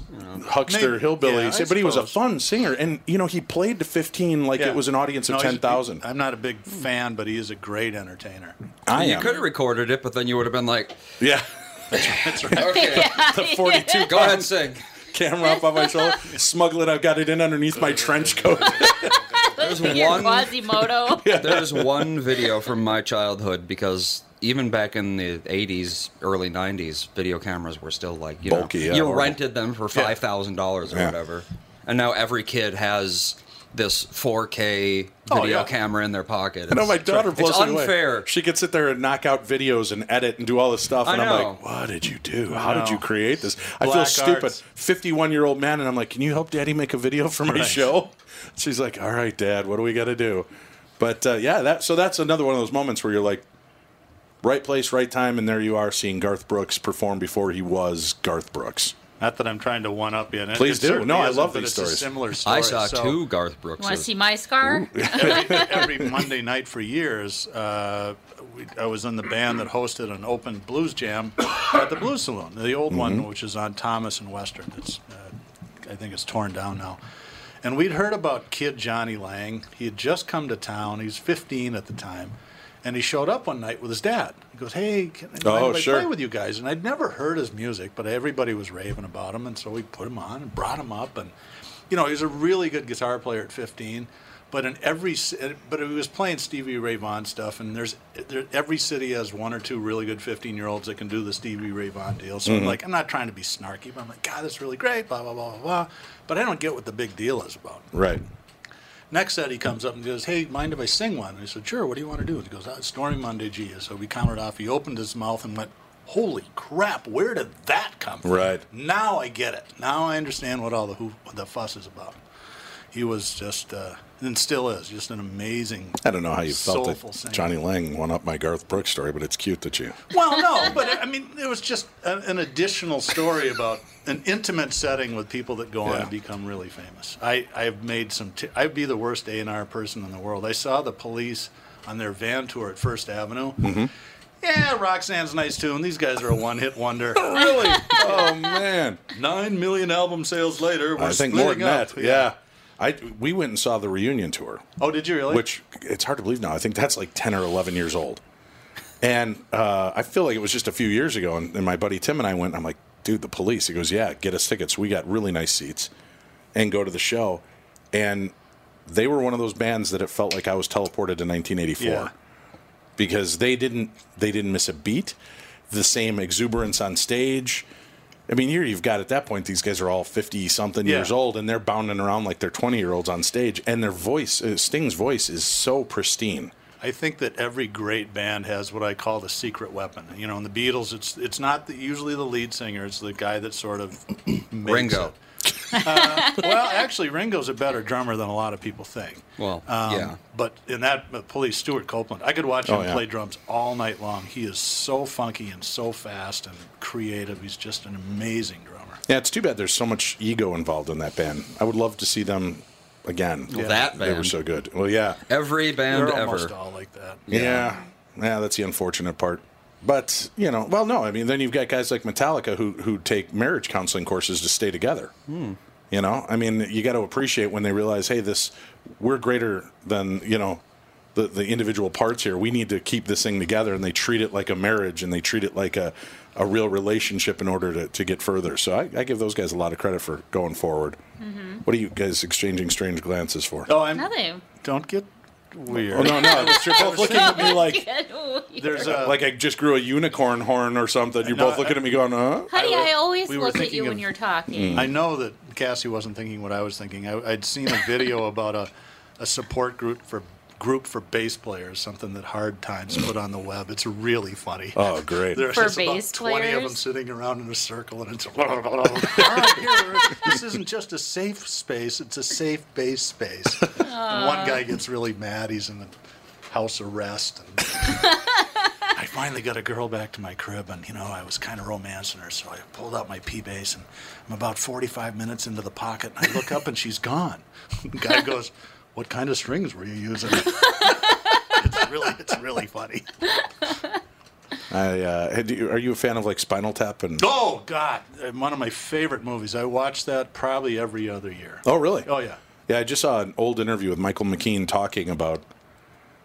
Speaker 1: huckster
Speaker 6: Maybe.
Speaker 1: hillbilly.
Speaker 6: Yeah, I
Speaker 1: but he was a fun singer, and you know, he played to 15 like
Speaker 6: Yeah.
Speaker 1: it was an audience of
Speaker 6: No,
Speaker 1: 10,000.
Speaker 6: I'm not a big fan, but he is a great entertainer.
Speaker 1: I
Speaker 3: you could have recorded it, but then you would have been like,
Speaker 1: Yeah, (laughs)
Speaker 6: That's right.
Speaker 3: okay,
Speaker 1: the 42
Speaker 3: go ahead and sing.
Speaker 1: camera up on my shoulder, smuggle it. I've got it in underneath my trench coat.
Speaker 3: There's (laughs)
Speaker 4: Your
Speaker 3: one.
Speaker 4: Quasimodo. (laughs)
Speaker 3: There's one video from my childhood because even back in the 80s, early 90s, video cameras were still like you
Speaker 1: Bulky,
Speaker 3: know
Speaker 1: yeah,
Speaker 3: you
Speaker 1: horrible.
Speaker 3: rented them for five thousand dollars or
Speaker 1: Yeah.
Speaker 3: whatever, and now every kid has this 4K
Speaker 6: Oh,
Speaker 3: video
Speaker 6: yeah.
Speaker 3: camera in their pocket.
Speaker 1: I know my
Speaker 3: It's-
Speaker 1: daughter blows
Speaker 3: It's
Speaker 1: me away.
Speaker 3: unfair.
Speaker 1: She can sit there and knock out videos and edit and do all this stuff,
Speaker 3: I
Speaker 1: and I'm
Speaker 3: know.
Speaker 1: like, "What did you do? How did you create this?" I feel
Speaker 6: Black
Speaker 1: stupid.
Speaker 6: arts.
Speaker 1: 51 year old man, and I'm like, "Can you help Daddy make a video for my
Speaker 6: Right.
Speaker 1: show?" She's like, "All right, Dad. What do we got to do?" But uh, yeah, that so that's another one of those moments where you're like, right place, right time, and there you are seeing Garth Brooks perform before he was Garth Brooks.
Speaker 6: Not that I'm trying to one up you. and it-
Speaker 1: Please
Speaker 6: it
Speaker 1: do. No, I love
Speaker 6: but
Speaker 1: these
Speaker 6: it's a
Speaker 1: stories.
Speaker 6: similar story.
Speaker 3: I saw
Speaker 6: So
Speaker 3: two Garth Brooks.
Speaker 4: Want to see my scar?
Speaker 6: every, (laughs) every Monday night for years, uh, we, I was in the band that hosted an open blues jam at the Blues Saloon, the old one, which is on Thomas and Western. It's, uh, I think it's torn down now. And we'd heard about Kid Jonny Lang. He had just come to town. He was 15 at the time. And he showed up one night with his dad. He goes, "Hey, can I,
Speaker 1: Oh, sure.
Speaker 6: play with you guys?" And I'd never heard his music, but everybody was raving about him, and so we put him on and brought him up. And you know, he was a really good guitar player at 15. But in every, but he was playing Stevie Ray Vaughan stuff, and there's there, every city has one or two really good 15 year olds that can do the Stevie Ray Vaughan deal. So I'm like, I'm not trying to be snarky, but I'm like, God, that's really great, blah blah blah blah blah. But I don't get what the big deal is about.
Speaker 1: Right.
Speaker 6: Next set, he comes up and goes, "Hey, mind if I sing one?" And I said, "Sure. What do you want to do?" And He goes, "Ah, "Stormy Monday, G." So we counted off. He opened his mouth and went, "Holy crap! Where did that come from?"
Speaker 1: Right.
Speaker 6: now, I get it. Now I understand what all the who, the fuss is about. He was just, uh, and still is, just an amazing.
Speaker 1: I don't know how you felt that
Speaker 6: singer.
Speaker 1: Jonny Lang won up my Garth Brooks story, but it's cute that you.
Speaker 6: Well, no, but I mean, it was just a, an additional story about an intimate setting with people that go on
Speaker 1: Yeah.
Speaker 6: to become really famous. I, I've made some. T- I'd be the worst A and R person in the world. I saw the police on their van tour at First Avenue.
Speaker 1: Mm-hmm.
Speaker 6: Yeah, Roxanne's nice too, and these guys are a one-hit wonder. (laughs)
Speaker 1: Really? oh man.
Speaker 6: Nine million album sales later, we're
Speaker 1: I think more than
Speaker 6: up.
Speaker 1: that. Yeah. I we went and saw the reunion tour,
Speaker 6: Oh, did you really?
Speaker 1: which it's hard to believe now. I think that's like ten or eleven years old, and uh, I feel like it was just a few years ago. And, and my buddy Tim and I went. And I'm like, dude, the police. He goes, yeah, get us tickets. We got really nice seats, and go to the show. And they were one of those bands that it felt like I was teleported to 1984
Speaker 6: Yeah.
Speaker 1: because they didn't they didn't miss a beat. The same exuberance on stage. I mean, here you've got at that point these guys are all fifty something
Speaker 6: Yeah.
Speaker 1: years old, and they're bounding around like they're twenty year olds on stage, and their voice, uh, Sting's voice, is so pristine.
Speaker 6: I think that every great band has what I call the secret weapon. You know, in the Beatles, it's it's not the, usually the lead singer; it's the guy that sort of (clears throat) makes
Speaker 3: Ringo.
Speaker 6: it. Uh, well, actually, Ringo's a better drummer than a lot of people think.
Speaker 3: Well,
Speaker 6: Um,
Speaker 3: yeah.
Speaker 6: But in that uh, police, Stewart Copeland, I could watch him
Speaker 1: Oh, yeah.
Speaker 6: play drums all night long. He is so funky and so fast and creative. He's just an amazing drummer.
Speaker 1: Yeah, it's too bad there's so much ego involved in that band. I would love to see them again.
Speaker 3: Well, that band.
Speaker 1: They were so good. Well, yeah.
Speaker 3: Every band
Speaker 6: They're
Speaker 3: ever.
Speaker 6: almost all like that.
Speaker 1: Yeah. yeah. that's the unfortunate part. But, you know, well, no, I mean, then you've got guys like Metallica who, who take marriage counseling courses to stay together. Hmm. You know, I mean, you got to appreciate when they realize, hey, this we're greater than you know the the individual parts here. We need to keep this thing together, and they treat it like a marriage, and they treat it like a a real relationship in order to, to get further. So I, I give those guys a lot of credit for going forward. Mm-hmm. What are you guys exchanging strange glances for?
Speaker 6: Oh, I'm.
Speaker 4: Nothing.
Speaker 6: Don't get weird.
Speaker 1: Oh no, no, you're both looking at me like
Speaker 6: There's a
Speaker 1: like I just grew a unicorn horn or something. You're
Speaker 6: No,
Speaker 1: both looking
Speaker 6: I-
Speaker 1: at me going, huh?
Speaker 4: Honey,
Speaker 6: I-
Speaker 4: I, always
Speaker 6: we
Speaker 4: look at
Speaker 6: thinking
Speaker 4: you when you're talking. Mm.
Speaker 6: I know that Cassie wasn't thinking what I was thinking. I, I'd seen a video about a, a support group for group for bass players, something that Hard Times put on the web. It's really funny.
Speaker 1: Oh, great.
Speaker 6: There's
Speaker 4: For
Speaker 6: just about
Speaker 4: bass
Speaker 6: 20 of them sitting around in a circle, and it's all right, here, this isn't just a safe space; it's a safe bass space. And one guy gets really mad; he's in the house arrest. And (laughs) I finally got a girl back to my crib, and you know I was kind of romancing her, so I pulled out my P bass, and I'm about 45 minutes into the pocket, and I look up, and she's gone. (laughs) The guy goes, "What kind of strings were you using?" (laughs) it's really, it's really funny. (laughs)
Speaker 1: I uh, had you- are you a fan of like Spinal Tap and?
Speaker 6: Oh God, Uh, one of my favorite movies. I watch that probably every other year.
Speaker 1: Oh, really?
Speaker 6: Oh yeah.
Speaker 1: Yeah, I just saw an old interview with Michael McKean talking about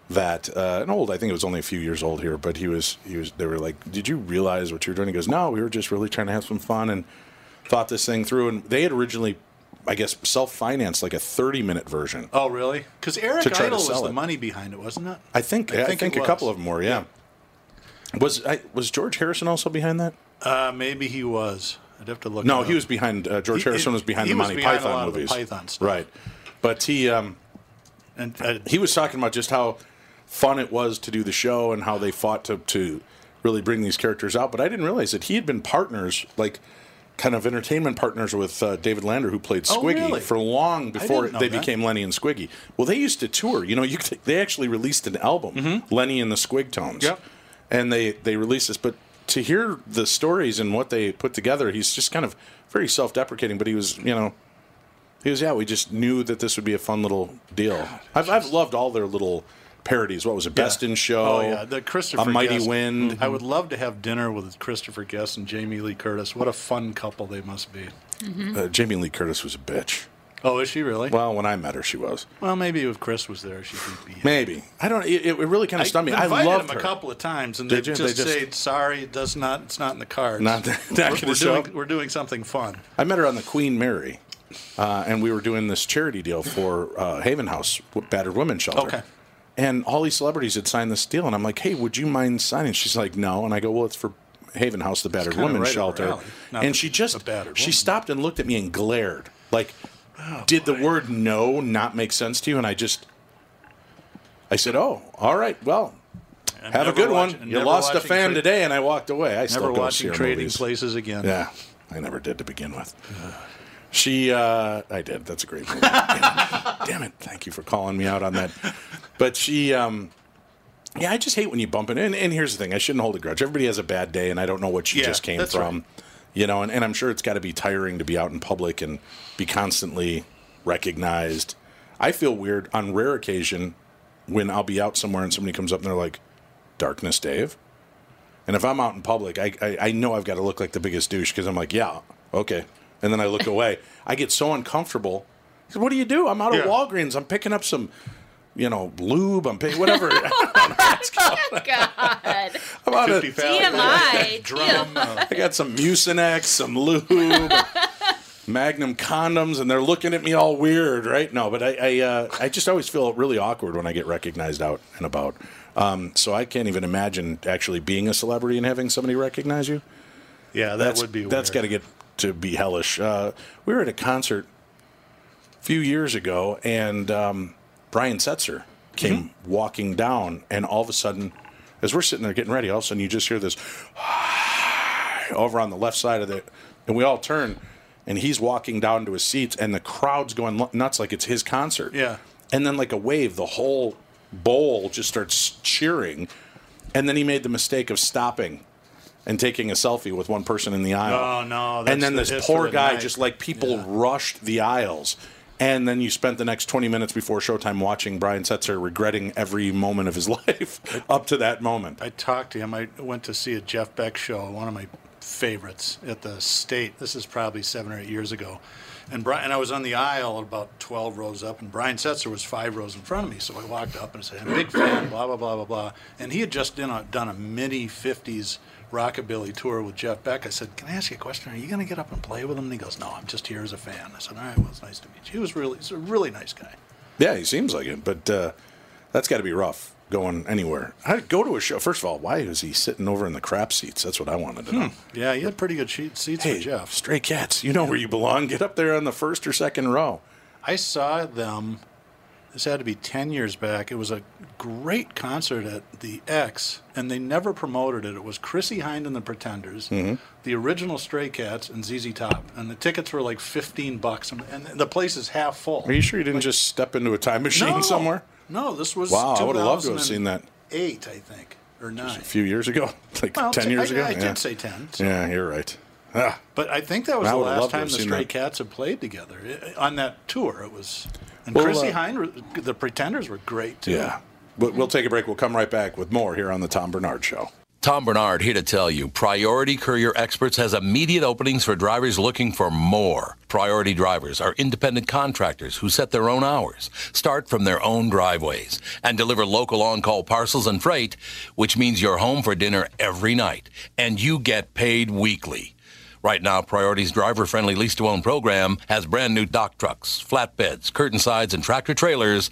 Speaker 1: that. Uh, an old, I think it was only a few years old here, but he was he was. They were like, "Did you realize what you were doing?" He goes, "No, we were just really trying to have some fun and thought this thing through." And they had originally, I guess, self-financed like a thirty-minute version.
Speaker 6: Oh really? Because Eric
Speaker 1: To
Speaker 6: Idle was
Speaker 1: sell
Speaker 6: the
Speaker 1: it.
Speaker 6: money behind it, wasn't it?
Speaker 1: I think I think,
Speaker 6: think it
Speaker 1: a couple of them were. Yeah. Was I, was George Harrison also behind that?
Speaker 6: Uh, maybe he was. I'd have to look.
Speaker 1: No,
Speaker 6: it
Speaker 1: he
Speaker 6: up.
Speaker 1: was behind. Uh, George
Speaker 6: He-
Speaker 1: Harrison was behind
Speaker 6: he
Speaker 1: the
Speaker 6: was
Speaker 1: Monty
Speaker 6: behind
Speaker 1: Python
Speaker 6: lot of the
Speaker 1: movies.
Speaker 6: Python stuff.
Speaker 1: Right, but he. Um,
Speaker 6: And uh,
Speaker 1: he was talking about just how fun it was to do the show and how they fought to, to really bring these characters out. But I didn't realize that he had been partners, like kind of entertainment partners with uh, David Lander, who played
Speaker 6: Oh,
Speaker 1: Squiggy
Speaker 6: really?
Speaker 1: for long before they
Speaker 6: that.
Speaker 1: became Lenny and Squiggy. Well, they used to tour. You know, you could, they actually released an album, Lenny and the Squigtones.
Speaker 6: Mm-hmm. Yep.
Speaker 1: And they they released this, but to hear the stories and what they put together, he's just kind of very self-deprecating. But he was, you know, he was, yeah, we just knew that this would be a fun little deal. I've, I've loved all their little parodies. What was it? Best in Show.
Speaker 6: Oh yeah, the Christopher
Speaker 1: A Mighty
Speaker 6: Guest.
Speaker 1: Wind.
Speaker 6: I would love to have dinner with Christopher Guest and Jamie Lee Curtis. What a fun couple they must be.
Speaker 1: Uh, Jamie Lee Curtis was a bitch.
Speaker 6: Oh, is she really?
Speaker 1: Well, when I met her, she was.
Speaker 6: Well, maybe if Chris was there, she'd be.
Speaker 1: Maybe. I don't. It, it really kind of stunned me. I
Speaker 6: invited
Speaker 1: loved
Speaker 6: him
Speaker 1: her.
Speaker 6: a couple of times, and they just,
Speaker 1: They just-
Speaker 6: say, "Sorry, it does not. It's not in the cards.
Speaker 1: Not- not (laughs)
Speaker 6: we're, we're
Speaker 1: show
Speaker 6: doing, we're doing something fun."
Speaker 1: I met her on the Queen Mary, uh, and we were doing this charity deal for uh, Haven House, battered Women shelter.
Speaker 6: Okay.
Speaker 1: And all these celebrities had signed this deal, and I'm like, "Hey, would you mind signing?" She's like, "No," and I go, "Well, it's for Haven House, the battered women's
Speaker 6: right
Speaker 1: shelter." And
Speaker 6: the-
Speaker 1: she just she stopped and looked at me and glared, like, "Did the word no not make sense to you?" And I just, I said, "Oh, all right, well."
Speaker 6: And
Speaker 1: Have a good
Speaker 6: watch-
Speaker 1: one. You lost a fan
Speaker 6: tra-
Speaker 1: today, and I walked away. I still
Speaker 6: Never
Speaker 1: go see
Speaker 6: watching Trading
Speaker 1: movies.
Speaker 6: Places again.
Speaker 1: Yeah, I never did to begin with. She, uh, I did. That's a great movie. (laughs) Damn it! Thank you for calling me out on that. But she, um, yeah, I just hate when you bump it. And, and here's the thing: I shouldn't hold a grudge. Everybody has a bad day, and I don't know what she
Speaker 6: Yeah,
Speaker 1: just came from.
Speaker 6: right.
Speaker 1: You know, and, and I'm sure it's got to be tiring to be out in public and be constantly recognized. I feel weird on rare occasion when I'll be out somewhere and somebody comes up and they're like, "Darkness, Dave." And if I'm out in public, I, I, I know I've got to look like the biggest douche because I'm like, yeah, okay. And then I look away. I get so uncomfortable. He said, What do you do? I'm out of
Speaker 6: Yeah.
Speaker 1: Walgreens. I'm picking up some, you know, lube. I'm picking whatever. (laughs) (laughs)
Speaker 4: God.
Speaker 1: I'm out of,
Speaker 6: 50 pound
Speaker 4: TMI. (laughs)
Speaker 6: drum. uh,
Speaker 1: I got some Mucinex, some lube, Magnum condoms, and they're looking at me all weird, right? No, but I I, uh, I just always feel really awkward when I get recognized out and about. Um, so I can't even imagine actually being a celebrity and having somebody recognize you.
Speaker 6: yeah, that
Speaker 1: that's,
Speaker 6: would be.
Speaker 1: That's got to get to be hellish. Uh, we were at a concert a few years ago, and um, Brian Setzer came
Speaker 6: Mm-hmm.
Speaker 1: walking down, and all of a sudden, as we're sitting there getting ready, all of a sudden you just hear this (sighs) over on the left side of the, and we all turn, and he's walking down to his seats, and the crowd's going nuts like it's his concert.
Speaker 6: Yeah.
Speaker 1: And then, like a wave, the whole bowl just starts cheering. And then he made the mistake of stopping and taking a selfie with one person in the aisle.
Speaker 6: Oh no!
Speaker 1: and then
Speaker 6: the
Speaker 1: this poor guy,
Speaker 6: night.
Speaker 1: just like people
Speaker 6: Yeah.
Speaker 1: rushed the aisles. And then you spent the next 20 minutes before showtime watching Brian Setzer regretting every moment of his (laughs) life up to that moment.
Speaker 6: I talked to him. I went to see a Jeff Beck show. One of my favorites at the state. This is probably seven or eight years ago. And Brian, and I was on the aisle about 12 rows up, and Brian Setzer was five rows in front of me. So I walked up and said, I'm a big fan, blah, blah, blah, blah, blah. And he had just done a, done a mini 50s rockabilly tour with Jeff Beck. I said, Can I ask you a question? Are you going to get up and play with him? And he goes, No, I'm just here as a fan. I said, All right, well, it's nice to meet you. He was really, he's a really nice guy.
Speaker 1: Yeah, he seems like it, but uh, that's got to be rough going anywhere. How go to a show? First of all, why is he sitting over in the crap seats? That's what I wanted to know.
Speaker 6: Yeah, he had pretty good sheet, seats
Speaker 1: Hey,
Speaker 6: for Jeff.
Speaker 1: Stray Cats, you know where you belong. Get up there on the first or second row.
Speaker 6: I saw them. This had to be ten years back. It was a great concert at the X, and they never promoted it. It was Chrissie Hynde and the Pretenders,
Speaker 1: Mm-hmm.
Speaker 6: the original Stray Cats, and ZZ Top, and the tickets were like fifteen bucks, and, the place is half full.
Speaker 1: Are you sure you didn't just step into a time machine
Speaker 6: no,
Speaker 1: somewhere?
Speaker 6: No, this was.
Speaker 1: Wow, I would have loved to have seen that
Speaker 6: Eight, I think, or nine.
Speaker 1: a few years ago, (laughs) like
Speaker 6: Well,
Speaker 1: ten
Speaker 6: t-
Speaker 1: years
Speaker 6: I,
Speaker 1: ago.
Speaker 6: I
Speaker 1: yeah.
Speaker 6: did say ten. so-
Speaker 1: Yeah, you're right. Ah,
Speaker 6: But I think that was
Speaker 1: I
Speaker 6: the last time the Stray
Speaker 1: that.
Speaker 6: Cats had played together I- on that tour. It was, and
Speaker 1: Well,
Speaker 6: Chrissie
Speaker 1: uh,
Speaker 6: Hynde, the Pretenders were great too.
Speaker 1: yeah. We'll, we'll take a break. We'll come right back with more here on the Tom Barnard Show.
Speaker 5: Tom Barnard here to tell you Priority Courier Experts has immediate openings for drivers looking for more. Priority drivers are independent contractors who set their own hours, start from their own driveways, and deliver local on call parcels and freight, which means you're home for dinner every night, and you get paid weekly. Right now, Priority's driver friendly lease to own program has brand new dock trucks, flatbeds, curtain sides, and tractor trailers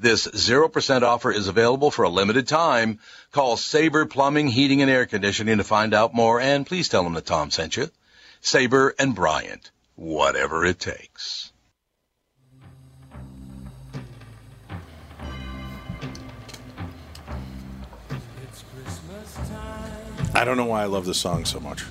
Speaker 5: This 0% offer is available for a limited time. Call Sabre Plumbing, Heating, and Air Conditioning to find out more, and please tell them that Tom sent you. Sabre and Bryant, whatever it takes.
Speaker 1: I don't know why I love this song so much.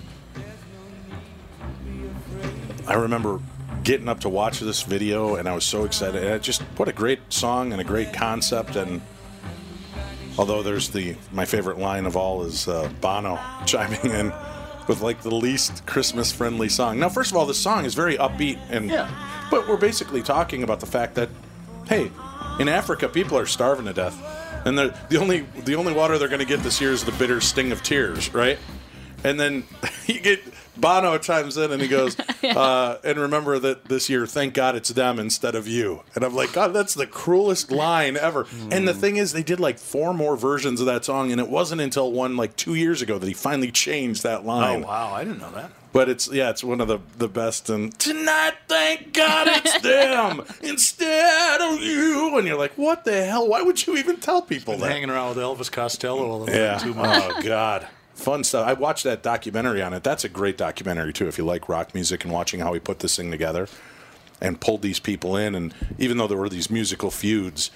Speaker 1: I remember getting up to watch this video and I was so excited. And it just what a great song and a great concept and although there's the my favorite line of all is uh, Bono (laughs) chiming in with like the least Christmas friendly song. Now first of all this song is very upbeat and
Speaker 6: Yeah.
Speaker 1: but we're basically talking about the fact that hey, in Africa people are starving to death. And the the only the only water they're going to get this year is the bitter sting of tears, right? And then (laughs) you get Bono chimes in and he goes, (laughs) uh, and remember that this year, thank God it's them instead of you. And I'm like, God, that's the cruelest line ever. And the thing is, they did like four more versions of that song, and it wasn't until one like two years ago that he finally changed that line.
Speaker 6: Oh wow, I didn't know that.
Speaker 1: But it's yeah, it's one of the the best. And tonight, thank God it's (laughs) them instead of you. And you're like, what the hell? Why would you even tell people that?
Speaker 6: Hanging around with Elvis Costello a little
Speaker 1: Yeah.
Speaker 6: bit too much.
Speaker 1: Oh God. Fun stuff. I watched that documentary on it. That's a great documentary too. If you like rock music and watching how he put this thing together and pulled these people in, and even though there were these musical feuds,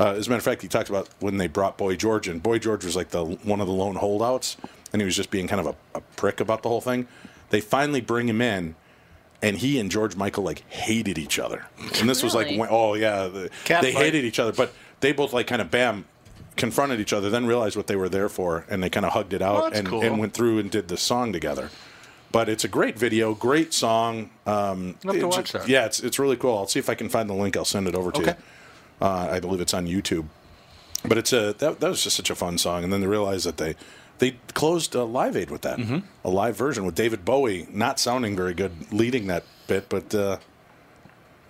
Speaker 1: uh, as a matter of fact, he talked about when they brought Boy George in. Boy George was like the one of the lone holdouts, and he was just being kind of a, a prick about the whole thing. They finally bring him in, and he and George Michael like hated each other. And this was like, when- oh yeah, the, they
Speaker 6: fight.
Speaker 1: hated each other, but they both like kind of bam confronted each other, then realized what they were there for, and they kind of hugged it out
Speaker 6: Oh,
Speaker 1: and,
Speaker 6: cool.
Speaker 1: and went through and did the song together. But it's a great video, great song. Um,
Speaker 6: have to watch that.
Speaker 1: Yeah, it's it's really cool. I'll see if I can find the link. I'll send it over to
Speaker 6: Okay.
Speaker 1: you. Uh, I believe it's on YouTube. But it's a that, that was just such a fun song, and then they realized that they they closed uh, Live Aid with that,
Speaker 6: Mm-hmm.
Speaker 1: a live version with David Bowie not sounding very good leading that bit, but uh,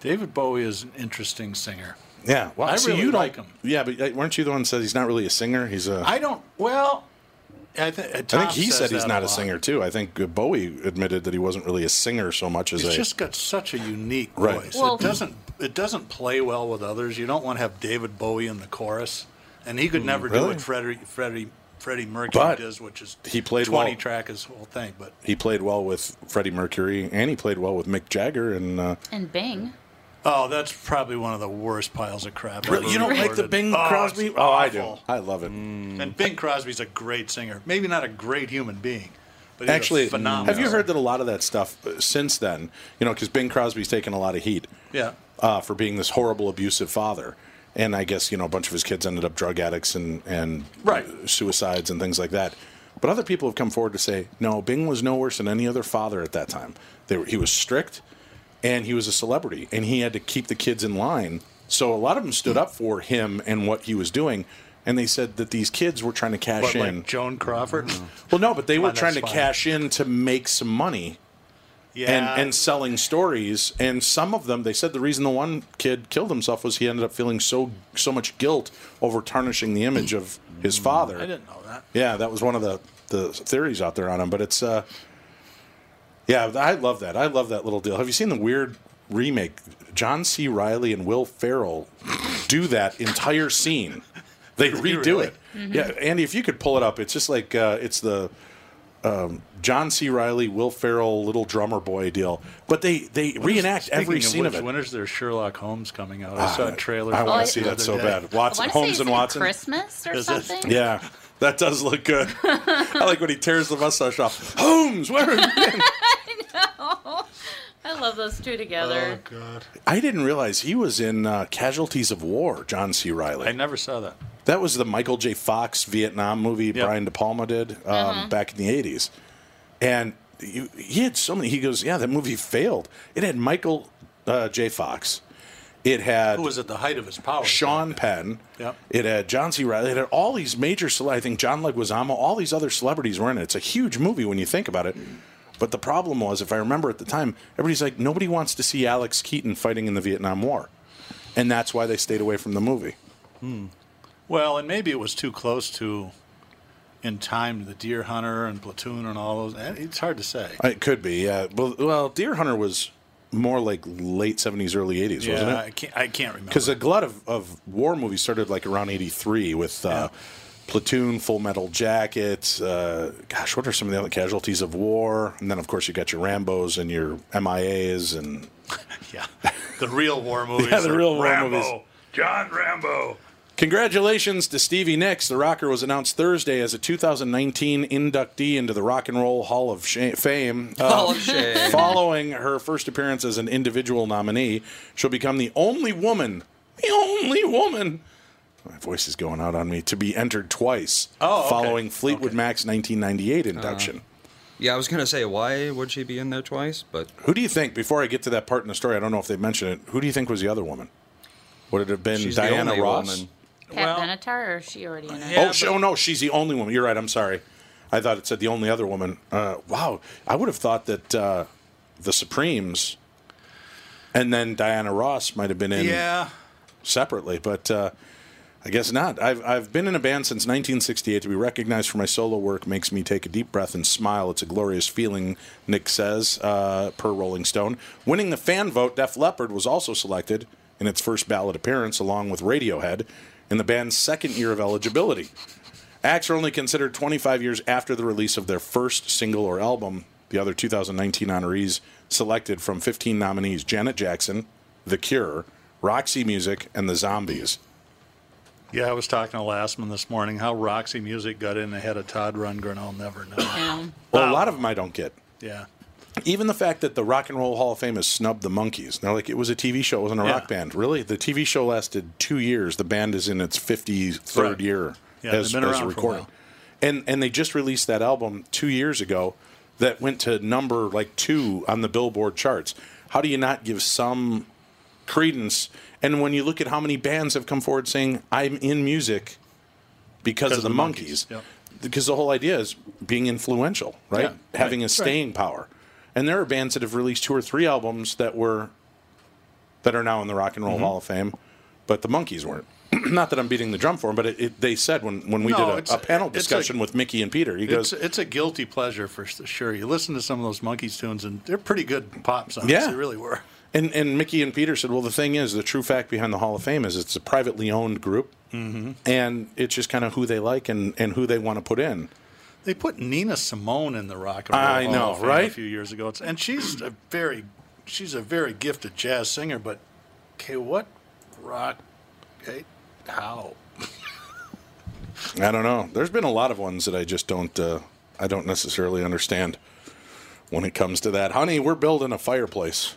Speaker 6: David Bowie is an interesting singer.
Speaker 1: Yeah, well,
Speaker 6: I
Speaker 1: see,
Speaker 6: really
Speaker 1: you don't-
Speaker 6: like him.
Speaker 1: Yeah, but uh, weren't you the one who said he's not really a singer? He's a
Speaker 6: I don't. Well, I, th-
Speaker 1: I think he said he's not a singer too. I think uh, Bowie admitted that he wasn't really a singer so much as
Speaker 6: He's
Speaker 1: a.
Speaker 6: just got such a unique
Speaker 1: Right.
Speaker 6: voice.
Speaker 4: Well-
Speaker 6: it doesn't it doesn't play well with others. You don't want to have David Bowie in the chorus, and he could never do
Speaker 1: Mm, really?
Speaker 6: what Freddie Freddie Freddie Mercury
Speaker 1: But
Speaker 6: does, which is
Speaker 1: he played
Speaker 6: twenty
Speaker 1: well.
Speaker 6: track his whole thing. But
Speaker 1: he played well with Freddie Mercury, and he played well with Mick Jagger. And uh,
Speaker 4: And Bing.
Speaker 6: Oh, that's probably one of the worst piles of crap.
Speaker 1: Really?
Speaker 6: ever
Speaker 1: You don't like the. Bing
Speaker 6: Oh,
Speaker 1: Crosby? Oh, I do. I love it.
Speaker 6: And Bing Crosby's a great singer. Maybe not a great human being, but he's
Speaker 1: Actually,
Speaker 6: a phenomenal.
Speaker 1: have you heard that a lot of that stuff uh, since then? You know, because Bing Crosby's taken a lot of heat
Speaker 6: Yeah.
Speaker 1: uh, for being this horrible, abusive father. And I guess you know a bunch of his kids ended up drug addicts and and
Speaker 6: Right.
Speaker 1: suicides and things like that. But other people have come forward to say no, Bing was no worse than any other father at that time. They were, he was strict, and he was a celebrity, and he had to keep the kids in line. So a lot of them stood up for him and what he was doing, and they said that these kids were trying to cash
Speaker 6: What,
Speaker 1: in.
Speaker 6: like Joan Crawford?
Speaker 1: well, no, but they were trying to
Speaker 6: fine.
Speaker 1: cash in to make some money
Speaker 6: Yeah.
Speaker 1: and, and selling stories. And some of them, they said the reason the one kid killed himself was he ended up feeling so so much guilt over tarnishing the image of his father.
Speaker 6: I didn't know that.
Speaker 1: Yeah, that was one of the, the theories out there on him. But it's, uh, yeah, I love that. I love that little deal. Have you seen the weird remake? John C. Reilly and Will Ferrell do that entire scene. They redo
Speaker 6: Really?
Speaker 1: it. Yeah, Andy, if you could pull it up, it's just like uh, it's the um, John C. Reilly, Will Ferrell, little drummer boy deal. But they they reenact every
Speaker 6: Speaking
Speaker 1: scene
Speaker 6: of
Speaker 1: of it.
Speaker 6: When is their Sherlock Holmes coming out? I saw a trailer.
Speaker 1: I
Speaker 6: for
Speaker 1: want to see that so
Speaker 6: day.
Speaker 1: bad. Watson,
Speaker 4: I want to
Speaker 1: Holmes
Speaker 4: say
Speaker 1: and Watson.
Speaker 4: Christmas or
Speaker 6: Is it?
Speaker 4: something.
Speaker 1: Yeah, that does look good. (laughs) I like when he tears the mustache off. Holmes, where have you been? (laughs)
Speaker 4: I love those two together.
Speaker 6: Oh God!
Speaker 1: I didn't realize he was in uh, Casualties of War. John C. Reilly.
Speaker 6: I never saw that.
Speaker 1: That was the Michael J. Fox Vietnam movie
Speaker 6: Yep.
Speaker 1: Brian De Palma did um,
Speaker 4: Uh-huh.
Speaker 1: back in the '80s, and you, he had so many. He goes, "Yeah, that movie failed. It had Michael uh, J. Fox. It had
Speaker 6: Who was at the height of his power?
Speaker 1: Sean Penn.
Speaker 6: Yep.
Speaker 1: It had John C. Reilly. It had all these major. Cele- I think John Leguizamo. All these other celebrities were in it. It's a huge movie when you think about it. But the problem was, if I remember at the time, everybody's like, nobody wants to see Alex Keaton fighting in the Vietnam War, and that's why they stayed away from the movie.
Speaker 6: Well, and maybe it was too close to, in time, to the Deer Hunter and Platoon and all those. Eh, It's hard to say.
Speaker 1: It could be, yeah. Well, well, Deer Hunter was more like late seventies, early eighties, wasn't it?
Speaker 6: I can't. I can't remember.
Speaker 1: Because a glut of, of war movies started like around '83 with uh, Platoon, Full Metal Jacket. Uh, gosh, what are some of the other casualties of war? And then, of course, you got your Rambo's and your MIA's and (laughs)
Speaker 6: yeah, the real war (laughs) movies.
Speaker 1: Yeah, the real war
Speaker 6: Rambo,
Speaker 1: movies.
Speaker 6: John Rambo.
Speaker 1: Congratulations to Stevie Nicks. The rocker was announced Thursday as a 2019 inductee into the Rock and Roll Hall of Sha- Fame. Uh,
Speaker 3: Hall of Shame. (laughs)
Speaker 1: Following her first appearance as an individual nominee, she'll become the only woman, the only woman. My voice is going out on me to be entered twice.
Speaker 6: Oh, okay.
Speaker 1: following Fleetwood Mac's 1998 induction.
Speaker 3: Yeah, I was gonna say why would she be in there twice, but
Speaker 1: Who do you think? Before I get to that part in the story, I don't know if they mentioned it. Who do you think was the other woman? Would it have been
Speaker 3: she's the
Speaker 1: Diana
Speaker 3: only
Speaker 1: Ross?
Speaker 3: woman.
Speaker 4: Pat
Speaker 6: Well-
Speaker 4: Benatar, or is she already in it?
Speaker 6: Yeah,
Speaker 1: oh, she, oh no, she's the only woman. You're right. I'm sorry. I thought it said the only other woman. Uh, wow, I would have thought that uh, the Supremes and then Diana Ross might have been in
Speaker 6: Yeah,
Speaker 1: separately, but uh, I guess not. I've I've been in a band since 1968. To be recognized for my solo work makes me take a deep breath and smile. It's a glorious feeling, Nicks says, uh, per Rolling Stone. Winning the fan vote, Def Leppard was also selected in its first ballot appearance, along with Radiohead, in the band's second year of eligibility. Acts are only considered 25 years after the release of their first single or album. The other 2019 honorees selected from 15 nominees Janet Jackson, The Cure, Roxy Music, and The Zombies.
Speaker 6: Yeah. I was talking to Lastman this morning. How Roxy Music got in ahead of Todd Rundgren, I'll never know.
Speaker 4: Yeah.
Speaker 1: Well, a lot of them I don't get.
Speaker 6: yeah,
Speaker 1: Even the fact that the Rock and Roll Hall of Fame has snubbed the Monkees. They're like, it was a TV show, it wasn't a
Speaker 6: Yeah.
Speaker 1: rock band. Really? The TV show lasted two years. The band is in its 53rd
Speaker 6: Right.
Speaker 1: year
Speaker 6: Yeah,
Speaker 1: as,
Speaker 6: they've been
Speaker 1: as
Speaker 6: around for a
Speaker 1: recording.
Speaker 6: while.
Speaker 1: And, and they just released that album two years ago that went to number like two on the Billboard charts. How do you not give some credence? And when you look at how many bands have come forward saying, I'm in music because, of the, Monkees,
Speaker 6: Yep.
Speaker 1: because the whole idea is being influential, right?
Speaker 6: Yeah,
Speaker 1: Having
Speaker 6: right,
Speaker 1: a staying power. And there are bands that have released two or three albums that were that are now in the Rock and Roll
Speaker 6: Mm-hmm.
Speaker 1: Hall of Fame, but the Monkees weren't. (clears throat) not that I'm beating the drum for him, but it, it, they said when, when we
Speaker 6: No,
Speaker 1: did a, a panel
Speaker 6: it's a-
Speaker 1: discussion with Mickey and Peter, he
Speaker 6: It's,
Speaker 1: goes,
Speaker 6: it's a guilty pleasure for sure. You listen to some of those Monkees tunes, and they're pretty good pop songs.
Speaker 1: Yeah.
Speaker 6: They really were.
Speaker 1: And, and Mickey and Peter said, well, the thing is, the true fact behind the Hall of Fame is it's a privately owned group,
Speaker 6: Mm-hmm.
Speaker 1: and it's just kind of who they like and, and who they want to put in.
Speaker 6: They put Nina Simone in the Rock and Roll
Speaker 1: I
Speaker 6: Hall
Speaker 1: know,
Speaker 6: of Fame
Speaker 1: right?
Speaker 6: A few years ago, It's- and she's a very, she's a very gifted jazz singer. But okay, what rock? Okay, how?
Speaker 1: I don't know. There's been a lot of ones that I just don't, uh, I don't necessarily understand when it comes to that. Honey, we're building a fireplace.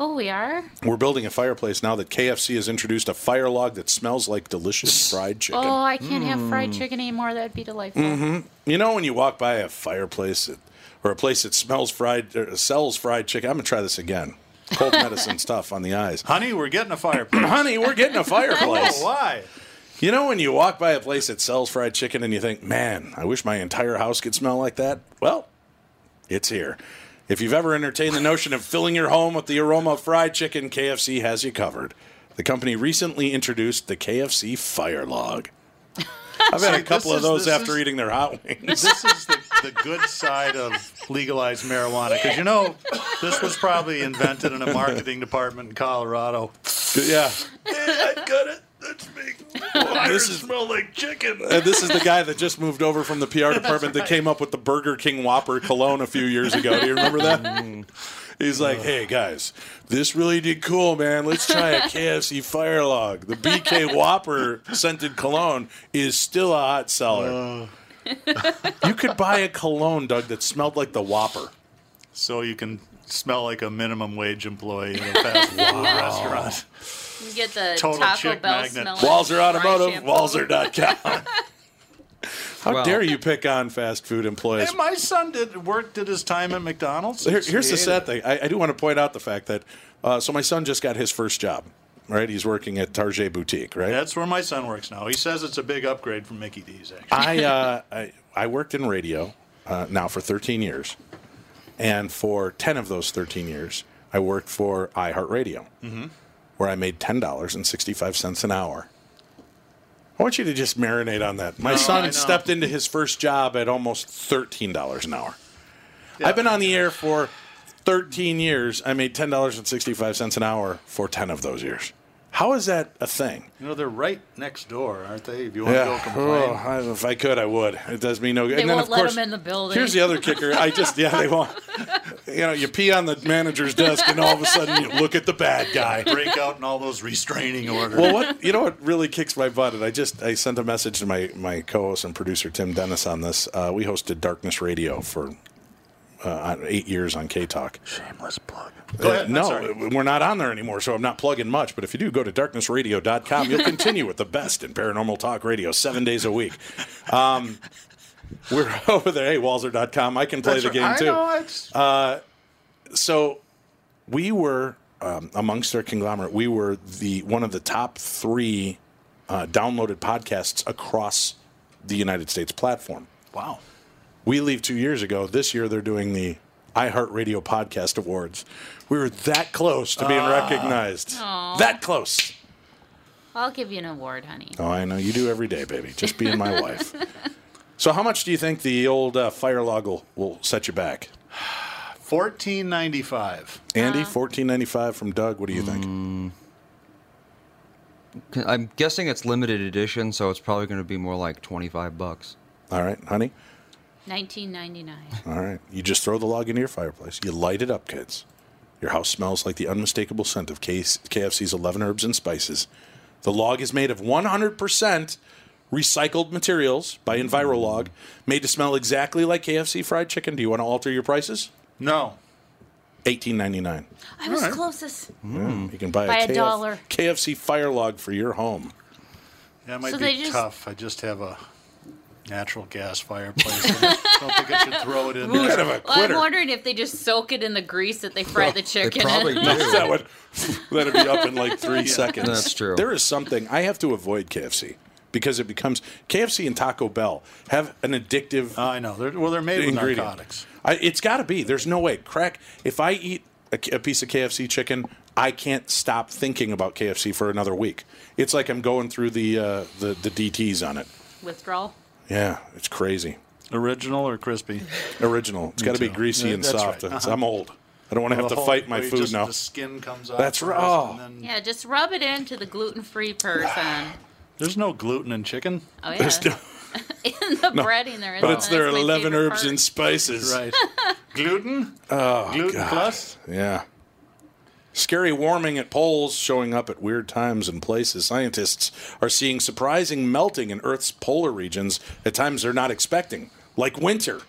Speaker 4: Oh, we are.
Speaker 1: We're building a fireplace now that KFC has introduced a fire log that smells like delicious fried chicken.
Speaker 4: Oh, I can't have fried chicken anymore. That'd be delightful.
Speaker 1: hmm You know when you walk by a fireplace that, or a place that smells fried or sells fried chicken, I'm gonna try this again. Cold (laughs) medicine stuff on the eyes.
Speaker 6: Honey, we're getting a fireplace. (clears throat)
Speaker 1: Honey, we're getting a (laughs) fireplace.
Speaker 6: Oh, why?
Speaker 1: You know when you walk by a place that sells fried chicken and you think, "Man, I wish my entire house could smell like that." Well, it's here. If you've ever entertained the notion of filling your home with the aroma of fried chicken, KFC has you covered. The company recently introduced the KFC Fire Log. (laughs) I've had a couple of those
Speaker 6: this
Speaker 1: after
Speaker 6: is-
Speaker 1: eating their hot wings.
Speaker 6: This is the, the good side of legalized marijuana because you know this was probably invented in a marketing department in Colorado.
Speaker 1: Yeah.
Speaker 6: I got it. That's me. (laughs)
Speaker 1: This is-
Speaker 6: smell like chicken.
Speaker 1: And this is the guy that just moved over from the PR (laughs) department that came up with the Burger King Whopper cologne a few years ago. Do you remember that? Mm-hmm. He's like, hey guys, this really did cool, man. Let's try a (laughs) KFC Fire Log. The BK Whopper scented cologne is still a hot seller. Uh. you could buy a cologne, Doug, that smelled like the Whopper.
Speaker 6: So you can smell like a minimum wage employee in a fast food restaurant.
Speaker 4: You get the
Speaker 6: Total
Speaker 4: Taco
Speaker 6: chick
Speaker 4: Bell
Speaker 6: magnet.
Speaker 4: smell.
Speaker 1: Walser Automotive, Walser.com. (laughs) How
Speaker 3: Well-
Speaker 1: dare you pick on fast food employees?
Speaker 6: Hey, my son did worked at his time at McDonald's.
Speaker 1: Here- here's
Speaker 6: He
Speaker 1: the sad thing. I, I do want to point out the fact that uh, so my son just got his first job. Right, he's working at Target Boutique. Right,
Speaker 6: That's where my son works now. He says it's a big upgrade from Mickey D's. Actually,
Speaker 1: I, uh, (laughs) I I worked in radio uh, now for 13 years, and for 10 of those 13 years, I worked for iHeartRadio,
Speaker 6: Mhm.
Speaker 1: Where I made ten dollars and 65 cents an hour. I want you to just marinate on that. My
Speaker 6: No,
Speaker 1: son stepped into his first job at almost thirteen dollars an hour. I've been on the air for 13 years. I made $10.65 an hour for 10 of those years. How is that a thing?
Speaker 6: you know they're right next door, aren't they? If you want to go complain.
Speaker 1: Oh, I- if I could, I would. It does me no good.
Speaker 4: They
Speaker 1: and then,
Speaker 4: won't
Speaker 1: of
Speaker 4: let
Speaker 1: course,
Speaker 4: him in the building.
Speaker 1: Here's the other (laughs) kicker. I just, yeah, they won't. You know, you pee on the manager's desk, and all of a sudden you look at the bad guy.
Speaker 6: break out in all those restraining orders.
Speaker 1: Well, what you know what really kicks my butt, and I just I sent a message to my my co-host and producer Tim Dennis on this. Uh, we hosted Darkness Radio for uh, eight years on K Talk.
Speaker 6: Shameless plug.
Speaker 1: Uh,
Speaker 6: Go ahead. I'm
Speaker 1: no, we're not on there anymore, so I'm not plugging much. But if you do, go to darknessradio.com. You'll continue with the best in paranormal talk radio seven days a week. Um, we're (laughs) over there. Hey, Walser.com. I can play
Speaker 6: That's
Speaker 1: the
Speaker 6: right.
Speaker 1: game
Speaker 6: I
Speaker 1: too.
Speaker 6: know, it's-
Speaker 1: Uh, so we were um, amongst our conglomerate. We were the one of the top three uh, downloaded podcasts across the United States platform.
Speaker 6: Wow.
Speaker 1: We leave two years ago. This year they're doing the iHeartRadio Podcast Awards. We were that close to being
Speaker 6: Ah.
Speaker 1: recognized.
Speaker 4: Aw.
Speaker 1: That close.
Speaker 4: I'll give you an award, honey.
Speaker 1: Oh, I know you do every day, baby. Just being my (laughs) wife. So, how much do you think the old uh, fire log will, will set you back?
Speaker 6: Fourteen ninety five.
Speaker 1: Andy, fourteen ninety five from Doug. What do you think?
Speaker 3: Mm. I'm guessing it's limited edition, so it's probably going to be more like 25 bucks.
Speaker 1: All right, honey.
Speaker 4: 1999.
Speaker 1: All right. You just throw the log into your fireplace. You light it up, kids. Your house smells like the unmistakable scent of KFC's 11 herbs and spices. The log is made of 100% recycled materials by Envirolog, made to smell exactly like KFC fried chicken. Do you want to alter your prices?
Speaker 6: No.
Speaker 1: 18.99.
Speaker 4: I was
Speaker 6: All right.
Speaker 4: closest.
Speaker 1: Yeah, you can buy
Speaker 4: By
Speaker 1: a,
Speaker 4: a dollar.
Speaker 1: KFC fire log for your home.
Speaker 6: Yeah, it might
Speaker 4: So
Speaker 6: be
Speaker 4: just-
Speaker 6: tough. I just have a natural gas fireplace. I (laughs) don't think I should throw it in.
Speaker 1: You're
Speaker 6: there.
Speaker 1: kind of a
Speaker 4: Well, I'm
Speaker 1: quitter.
Speaker 4: wondering if they just soak it in the grease that they fry the chicken
Speaker 3: probably
Speaker 4: in. (laughs)
Speaker 3: do.
Speaker 1: that would that'd (laughs) be up in like three seconds.
Speaker 3: That's true.
Speaker 1: There is something I have to avoid KFC because it becomes KFC and Taco Bell have an addictive
Speaker 6: I know. They're, well, they're made with
Speaker 1: ingredient.
Speaker 6: narcotics.
Speaker 1: I, it's got to be. There's no way. Crack. If I eat a, a piece of KFC chicken, I can't stop thinking about KFC for another week. It's like I'm going through the uh, the the DTS on it.
Speaker 4: Withdrawal.
Speaker 1: Yeah, it's crazy.
Speaker 6: Original or crispy?
Speaker 1: Original. It's got to be greasy
Speaker 6: Yeah,
Speaker 1: and
Speaker 6: that's
Speaker 1: soft.
Speaker 6: right.
Speaker 1: It's-
Speaker 6: Uh-huh.
Speaker 1: I'm old. I don't want to have to
Speaker 6: whole-
Speaker 1: fight my
Speaker 6: where you
Speaker 1: food
Speaker 6: just-
Speaker 1: now.
Speaker 6: The skin comes off.
Speaker 1: That's
Speaker 6: first,
Speaker 1: right. Oh.
Speaker 6: then-
Speaker 4: Yeah, just rub it into the gluten-free person. (sighs)
Speaker 6: There's no gluten in chicken.
Speaker 4: Oh yeah.
Speaker 1: There's no- (laughs)
Speaker 4: in the breading there is.
Speaker 1: but it's
Speaker 4: that's
Speaker 1: their
Speaker 4: my
Speaker 1: 11
Speaker 4: favorite
Speaker 1: herbs
Speaker 4: part.
Speaker 1: and spices.
Speaker 6: Right. (laughs) gluten?
Speaker 1: Oh,
Speaker 6: gluten
Speaker 1: God.
Speaker 6: plus?
Speaker 1: Yeah. Scary warming at poles showing up at weird times and places. Scientists are seeing surprising melting in Earth's polar regions at times they're not expecting, like winter,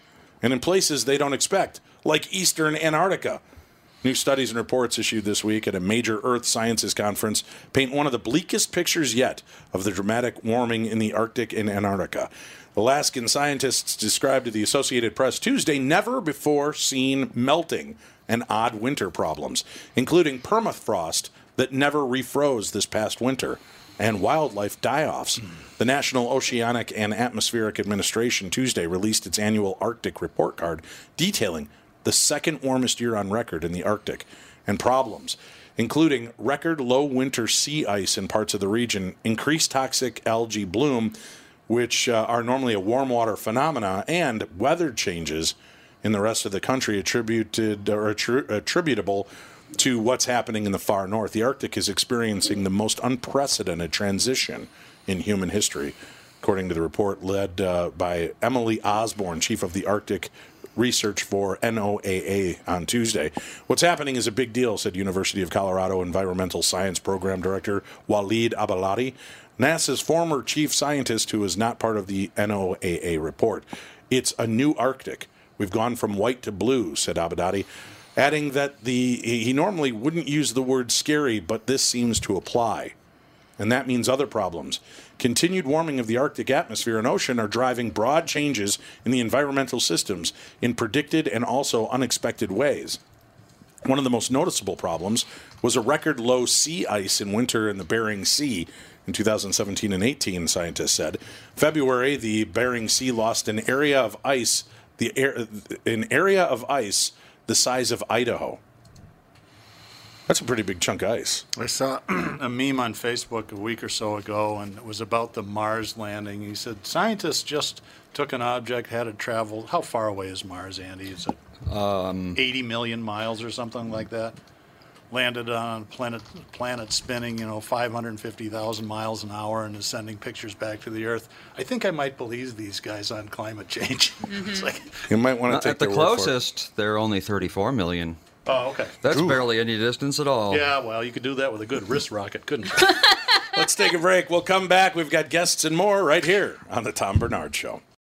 Speaker 1: and in places they don't expect, like eastern Antarctica. New studies and reports issued this week at a major Earth Sciences conference paint one of the bleakest pictures yet of the dramatic warming in the Arctic and Antarctica. Alaskan scientists described to the Associated Press Tuesday never before seen melting and odd winter problems, including permafrost that never refroze this past winter and wildlife die offs. The National Oceanic and Atmospheric Administration Tuesday released its annual Arctic report card detailing the second warmest year on record in the Arctic and problems, including record low winter sea ice in parts of the region, increased toxic algae bloom, which uh, are normally a warm water phenomena, and weather changes in the rest of the country attributed or attri- attributable to what's happening in the far north. The Arctic is experiencing the most unprecedented transition in human history, according to the report led uh, by Emily Osborne, chief of the Arctic research for NOAA on Tuesday. What's happening is a big deal, said University of Colorado Environmental Science Program Director Waleed Abdalati, NASA's former chief scientist who is not part of the NOAA report. It's a new Arctic. We've gone from white to blue, said Abdalati, adding that the he normally wouldn't use the word scary, but this seems to apply. And that means other problems. Continued warming of the Arctic atmosphere and ocean are driving broad changes in the environmental systems in predicted and also unexpected ways. One of the most noticeable problems was a record low sea ice in winter in the Bering Sea in 2017 and 18, scientists said. February, the Bering Sea lost an area of ice, the air, an area of ice the size of Idaho. That's a pretty big chunk of ice.
Speaker 6: I saw (clears throat) a meme on Facebook a week or so ago, and it was about the Mars landing. He said scientists just took an object, had it travel. How far away is Mars, Andy? Is it
Speaker 3: Um,
Speaker 6: 80 million miles or something like that? Landed on a planet, planet spinning, you know, 550,000 miles an hour, and is sending pictures back to the Earth. I think I might believe these guys on climate change. (laughs) it's mm-hmm. like,
Speaker 1: You might want to take
Speaker 3: at the
Speaker 1: their word for it.
Speaker 3: closest, they're only 34 million.
Speaker 6: oh, okay.
Speaker 3: That's barely any distance at all.
Speaker 6: Yeah, well, you could do that with a good wrist rocket, couldn't you? (laughs)
Speaker 1: Let's take a break. We'll come back. We've got guests and more right here on the Tom Barnard Show.